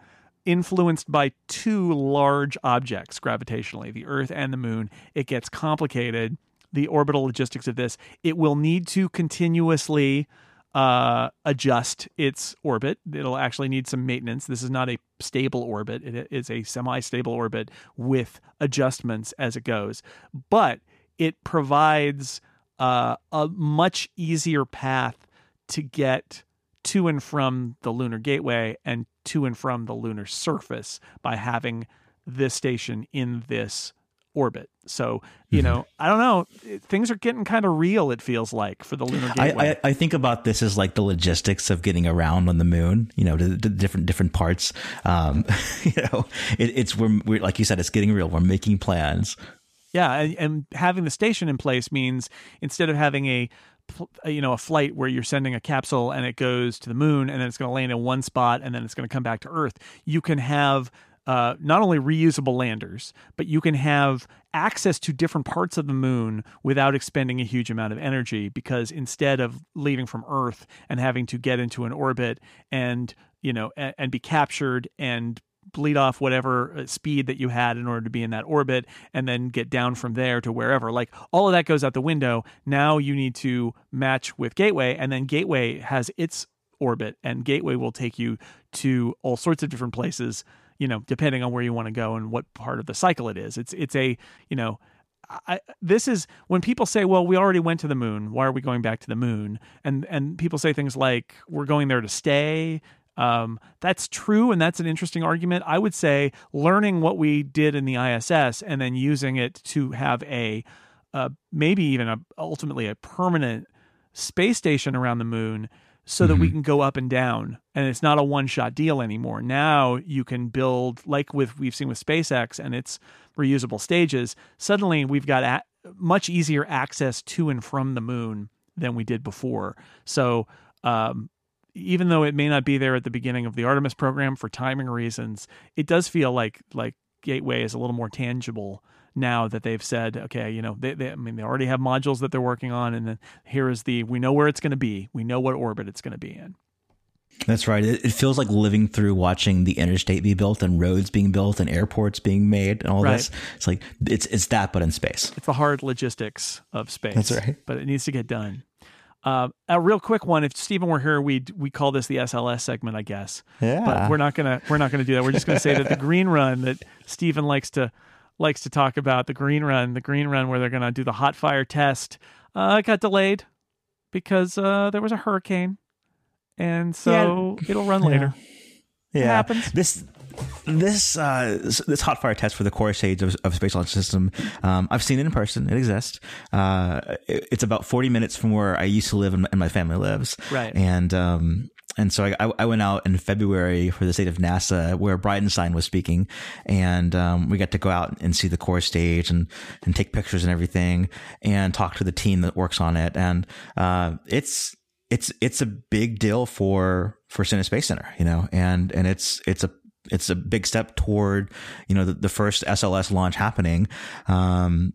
influenced by two large objects gravitationally, the Earth and the Moon. It gets complicated. The orbital logistics of this. It will need to continuously uh, adjust its orbit. It'll actually need some maintenance. This is not a stable orbit, it is a semi stable orbit with adjustments as it goes. But it provides uh, a much easier path to get to and from the lunar gateway and to and from the lunar surface by having this station in this orbit. So, you mm-hmm. know, I don't know. Things are getting kind of real, it feels like, for the lunar gateway. I, I, I, think about this as like the logistics of getting around on the moon, you know, the, different different parts. Um, (laughs) you know, it, it's, we're, we're, like you said, it's getting real. We're making plans. Yeah. And, and having the station in place means instead of having a you know a flight where you're sending a capsule and it goes to the moon and then it's going to land in one spot and then it's going to come back to earth you can have uh, not only reusable landers, but you can have access to different parts of the moon without expending a huge amount of energy because instead of leaving from Earth and having to get into an orbit and you know and, be captured and bleed off whatever uh, speed that you had in order to be in that orbit and then get down from there to wherever like all of that goes out the window. Now you need to match with gateway and then gateway has its orbit and gateway will take you to all sorts of different places you know, depending on where you want to go and what part of the cycle it is. It's it's a you know, I, this is when people say, "Well, we already went to the moon. Why are we going back to the moon?" And and people say things like, "We're going there to stay." Um, that's true, and that's an interesting argument. I would say learning what we did in the ISS and then using it to have a uh, maybe even a ultimately a permanent space station around the moon so mm-hmm. that we mm-hmm. can go up and down and it's not a one shot deal anymore. Now you can build like with we've seen with SpaceX and its reusable stages, suddenly we've got a- much easier access to and from the moon than we did before. So um, even though it may not be there at the beginning of the Artemis program for timing reasons, it does feel like like gateway is a little more tangible now that they've said, okay, you know, they, they, I mean, they already have modules that they're working on, and then here is the we know where it's going to be, we know what orbit it's going to be in. That's right. It, it, feels like living through watching the interstate be built and roads being built and airports being made and all right. this. It's like it's it's that, but in space. It's the hard logistics of space. That's right. But it needs to get done. Uh, a real quick one. If Stephen were here, we we call this the SLS segment, I guess. Yeah. But we're not gonna we're not gonna do that. We're just gonna say that the (laughs) green run that Stephen likes to likes to talk about the green run, the green run where they're gonna do the hot fire test, uh, got delayed because uh, there was a hurricane, and so yeah. it'll run later. Yeah. It happens. This this uh, this hot fire test for the core stage of, of Space Launch System, um, I've seen it in person. It exists. Uh, it, it's about forty minutes from where I used to live and, and my family lives. Right. And um, and so I, I, went out in February for the state of NASA where Bridenstine was speaking, and um, we got to go out and see the core stage and and take pictures and everything, and talk to the team that works on it. And uh, it's it's it's a big deal for for Stennis Space Center, you know, and and it's it's a it's a big step toward you know the, the first SLS launch happening. Um,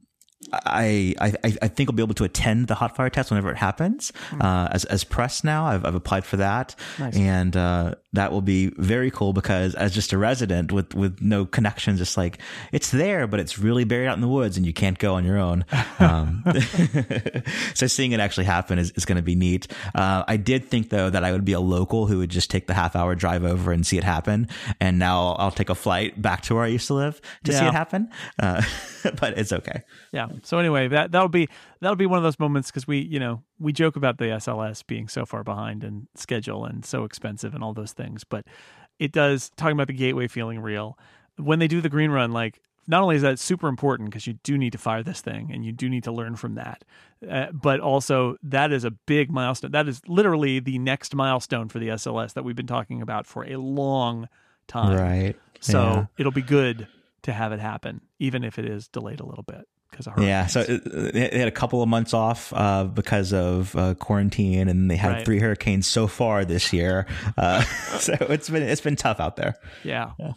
I, I I think I'll be able to attend the hot fire test whenever it happens. Mm. Uh, as as press now, I've I've applied for that, nice. and uh, that will be very cool because as just a resident with with no connections, just like it's there, but it's really buried out in the woods, and you can't go on your own. (laughs) Um, (laughs) so seeing it actually happen is, is going to be neat. Uh, I did think though that I would be a local who would just take the half hour drive over and see it happen, and now I'll take a flight back to where I used to live to yeah. see it happen. Uh, (laughs) but it's okay. Yeah. So anyway, that that'll be that'll be one of those moments because we you know we joke about the SLS being so far behind in schedule and so expensive and all those things, but it does talking about the gateway feeling real when they do the green run like not only is that super important because you do need to fire this thing and you do need to learn from that, uh, but also that is a big milestone. That is literally the next milestone for the SLS that we've been talking about for a long time. Right. So yeah. it'll be good to have it happen, even if it is delayed a little bit because of Yeah, so they had a couple of months off uh, because of uh, quarantine, and they had right. three hurricanes so far this year. Uh, (laughs) so it's been it's been tough out there. Yeah. yeah.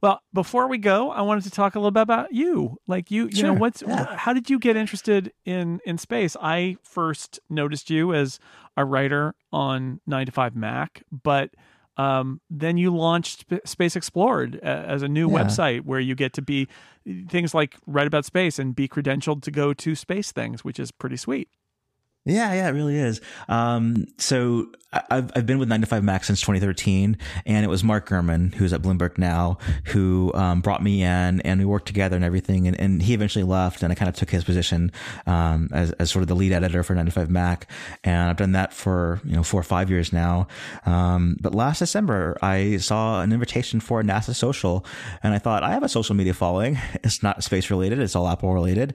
Well, before we go, I wanted to talk a little bit about you. Like you, you sure. know, what's yeah. how did you get interested in in space? I first noticed you as a writer on 9 to 5 Mac, but um, then you launched Space Explored as a new yeah. website where you get to be things like write about space and be credentialed to go to space things, which is pretty sweet. Yeah, yeah, it really is. Um, so I've I've been with 9 to 5 Mac since 2013, and it was Mark Gurman, who's at Bloomberg now, who um, brought me in, and we worked together and everything. And, and he eventually left, and I kind of took his position um, as as sort of the lead editor for 9 to 5 Mac, and I've done that for you know four or five years now. Um, but last December, I saw an invitation for NASA social, and I thought I have a social media following. (laughs) It's not space related; it's all Apple related.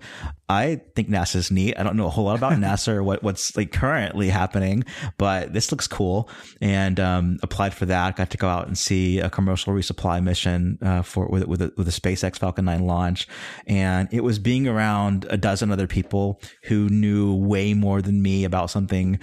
I think NASA's neat. I don't know a whole lot about (laughs) NASA or what what's like currently happening, but this looks cool. And um, applied for that. Got to go out and see a commercial resupply mission uh, for with with a, with a SpaceX Falcon 9 launch, and it was being around a dozen other people who knew way more than me about something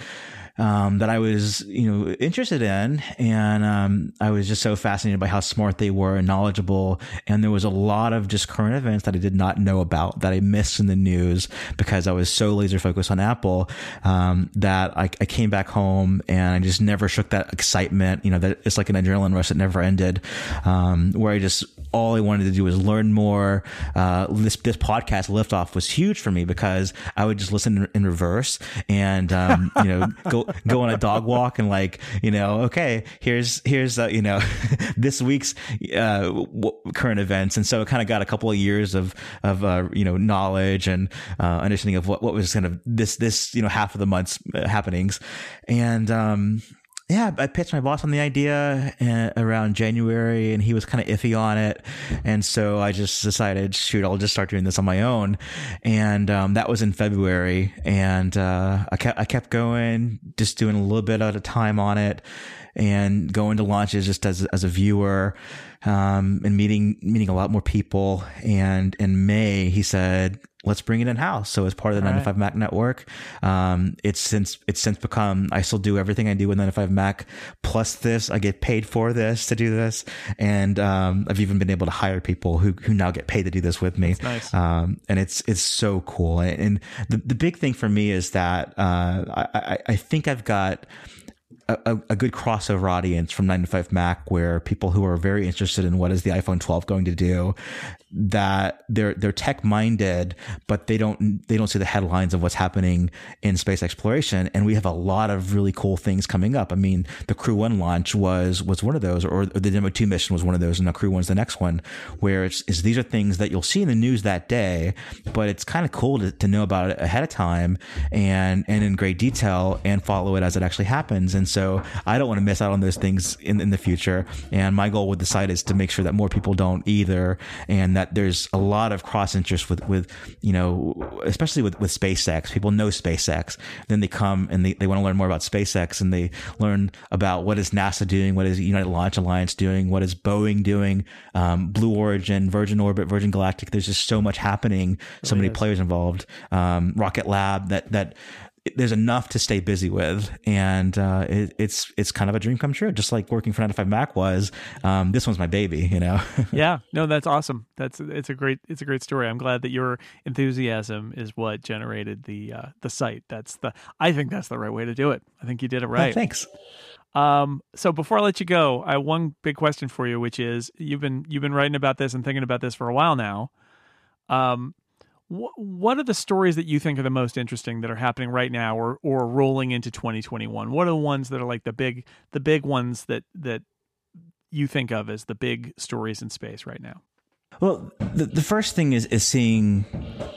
um, that I was, you know, interested in, and um, I was just so fascinated by how smart they were and knowledgeable. And there was a lot of just current events that I did not know about that I missed in the news because I was so laser focused on Apple um, that I, I, came back home and I just never shook that excitement. You know, that it's like an adrenaline rush that never ended, um, where I just all I wanted to do was learn more. Uh, this this podcast liftoff was huge for me because I would just listen in, in reverse and um, you know go go on a dog walk and like you know okay here's here's uh, you know (laughs) this week's uh, current events. And so it kind of got a couple of years of of uh, you know knowledge and uh, understanding of what what was kind of this this you know half of the month's uh, happenings. And um yeah, I pitched my boss on the idea uh, around January, and he was kind of iffy on it, and so I just decided, shoot, I'll just start doing this on my own, and um, that was in February, and uh, I kept I kept going, just doing a little bit at a time on it, and going to launches just as as a viewer um, and meeting meeting a lot more people. And in May, he said, "Let's bring it in house." So as part of the All 95 right. Mac network, um, it's since it's since become. I still do everything I do with 95 Mac plus this. I get paid for this to do this, and um, I've even been able to hire people who who now get paid to do this with me. That's nice. Um, and it's it's so cool. And the the big thing for me is that uh, I I think I've got a, a, good crossover audience from 9 to 5 Mac where people who are very interested in what is the iPhone 12 going to do that they're they're tech minded, but they don't they don't see the headlines of what's happening in space exploration. And we have a lot of really cool things coming up. I mean, the Crew One launch was was one of those, or, the Demo Two mission was one of those, and the Crew One's the next one, where it's, it's these are things that you'll see in the news that day, but it's kind of cool to, to know about it ahead of time and and in great detail and follow it as it actually happens. And so I don't want to miss out on those things in in the future. And my goal with the site is to make sure that more people don't either, and that there's a lot of cross interest with, with, you know, especially with, with SpaceX. People know SpaceX. Then they come and they, they want to learn more about SpaceX and they learn about what is NASA doing, what is United Launch Alliance doing, what is Boeing doing, um, Blue Origin, Virgin Orbit, Virgin Galactic. There's just so much happening, so many is. players involved. Um, Rocket Lab that, that, there's enough to stay busy with, and uh, it, it's it's kind of a dream come true. Just like working for 95 Mac was. Um, this one's my baby, you know. (laughs) yeah, no, that's awesome. That's it's a great it's a great story. I'm glad that your enthusiasm is what generated the uh, the site. That's the I think that's the right way to do it. I think you did it right. Oh, thanks. Um, so before I let you go, I have one big question for you, which is you've been you've been writing about this and thinking about this for a while now. Um, what are the stories that you think are the most interesting that are happening right now or or rolling into 2021 what are the ones that are like the big the big ones that that you think of as the big stories in space right now well, the, the first thing is, is seeing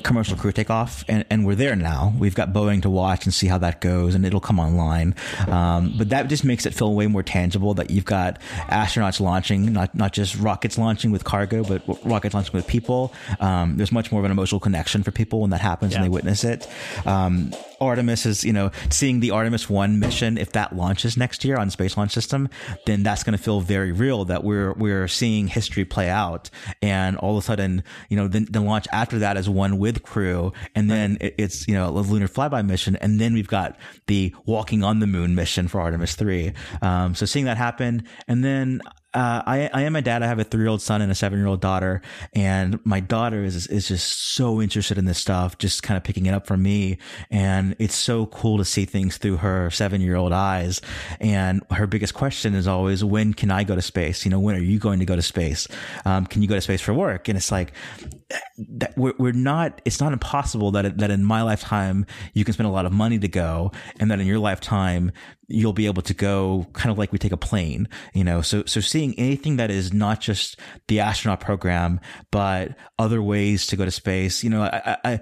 commercial crew take off, and, and we're there now. We've got Boeing to watch and see how that goes, and it'll come online. Um, but that just makes it feel way more tangible that you've got astronauts launching, not not just rockets launching with cargo, but rockets launching with people. Um, there's much more of an emotional connection for people when that happens yeah. and they witness it. Um, Artemis is, you know, seeing the Artemis 1 mission, if that launches next year on Space Launch System, then that's going to feel very real that we're, we're seeing history play out. And all of a sudden, you know, the, the launch after that is one with crew. And then it, it's, you know, a lunar flyby mission. And then we've got the walking on the moon mission for Artemis 3. Um, so seeing that happen. And then uh, I, I am a dad. I have a three year old son and a seven year old daughter. And my daughter is, is just so interested in this stuff, just kind of picking it up from me. And it's so cool to see things through her seven year old eyes. And her biggest question is always, when can I go to space? You know, when are you going to go to space? Um, can you go to space for work? And it's like, that we're, we're not, it's not impossible that, it, that in my lifetime, you can spend a lot of money to go and that in your lifetime, you'll be able to go kind of like we take a plane, you know, so, so seeing anything that is not just the astronaut program, but other ways to go to space, you know, I, I,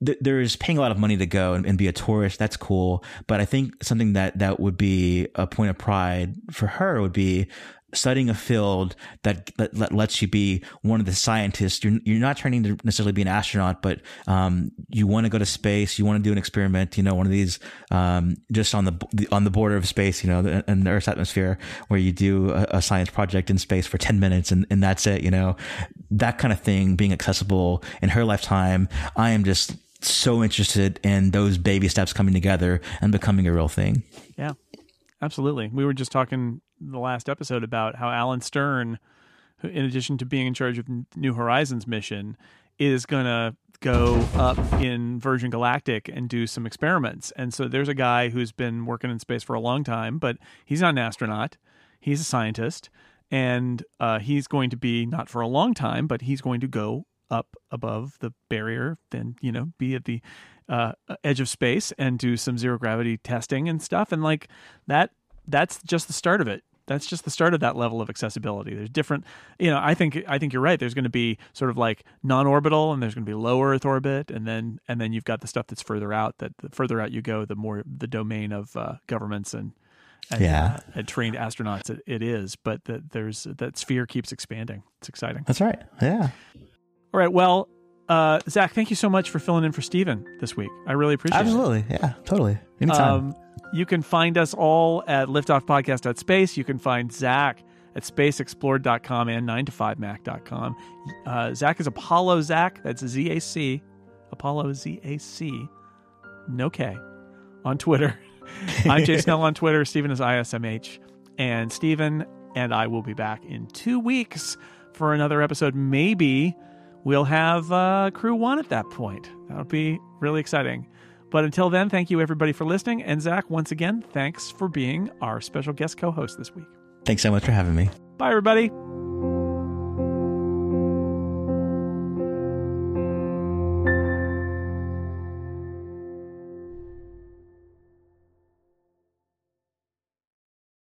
there's paying a lot of money to go and, and, be a tourist. That's cool. But I think something that, that would be a point of pride for her would be studying a field that, that, that, lets you be one of the scientists. You're, you're not training to necessarily be an astronaut, but, um, you want to go to space. You want to do an experiment, you know, one of these, um, just on the, on the border of space, you know, in the Earth's atmosphere where you do a, a science project in space for 10 minutes and, and that's it, you know, that kind of thing being accessible in her lifetime. I am just so interested in those baby steps coming together and becoming a real thing. Yeah. Absolutely. We were just talking the last episode about how Alan Stern, in addition to being in charge of New Horizons mission, is going to go up in Virgin Galactic and do some experiments. And so there's a guy who's been working in space for a long time, but he's not an astronaut. He's a scientist. And uh, he's going to be, not for a long time, but he's going to go up above the barrier, then, you know, be at the uh, edge of space and do some zero gravity testing and stuff. And like that, that's just the start of it. That's just the start of that level of accessibility. There's different, you know. I think I think you're right. There's going to be sort of like non-orbital, and there's going to be low Earth orbit, and then and then you've got the stuff that's further out. That the further out you go, the more the domain of uh, governments and and, yeah. Uh, and trained astronauts it, it is. But that there's that sphere keeps expanding. It's exciting. That's right. Yeah. All right. Well, uh, Zac, thank you so much for filling in for Stephen this week. I really appreciate Absolutely. it. Absolutely. Yeah, totally. Anytime. Um, You can find us all at liftoffpodcast.space. You can find Zac at spaceexplored.com and 9to5mac.com. Uh, Zac is Apollo Zac. That's Z A C. Apollo Z A C. No K. On Twitter. (laughs) I'm Jay Snell on Twitter. Stephen is ISMH. And Stephen and I will be back in two weeks for another episode. Maybe we'll have uh, Crew One at that point. That'll be really exciting. But until then, thank you everybody for listening. And Zac, once again, thanks for being our special guest co host this week. Thanks so much for having me. Bye, everybody.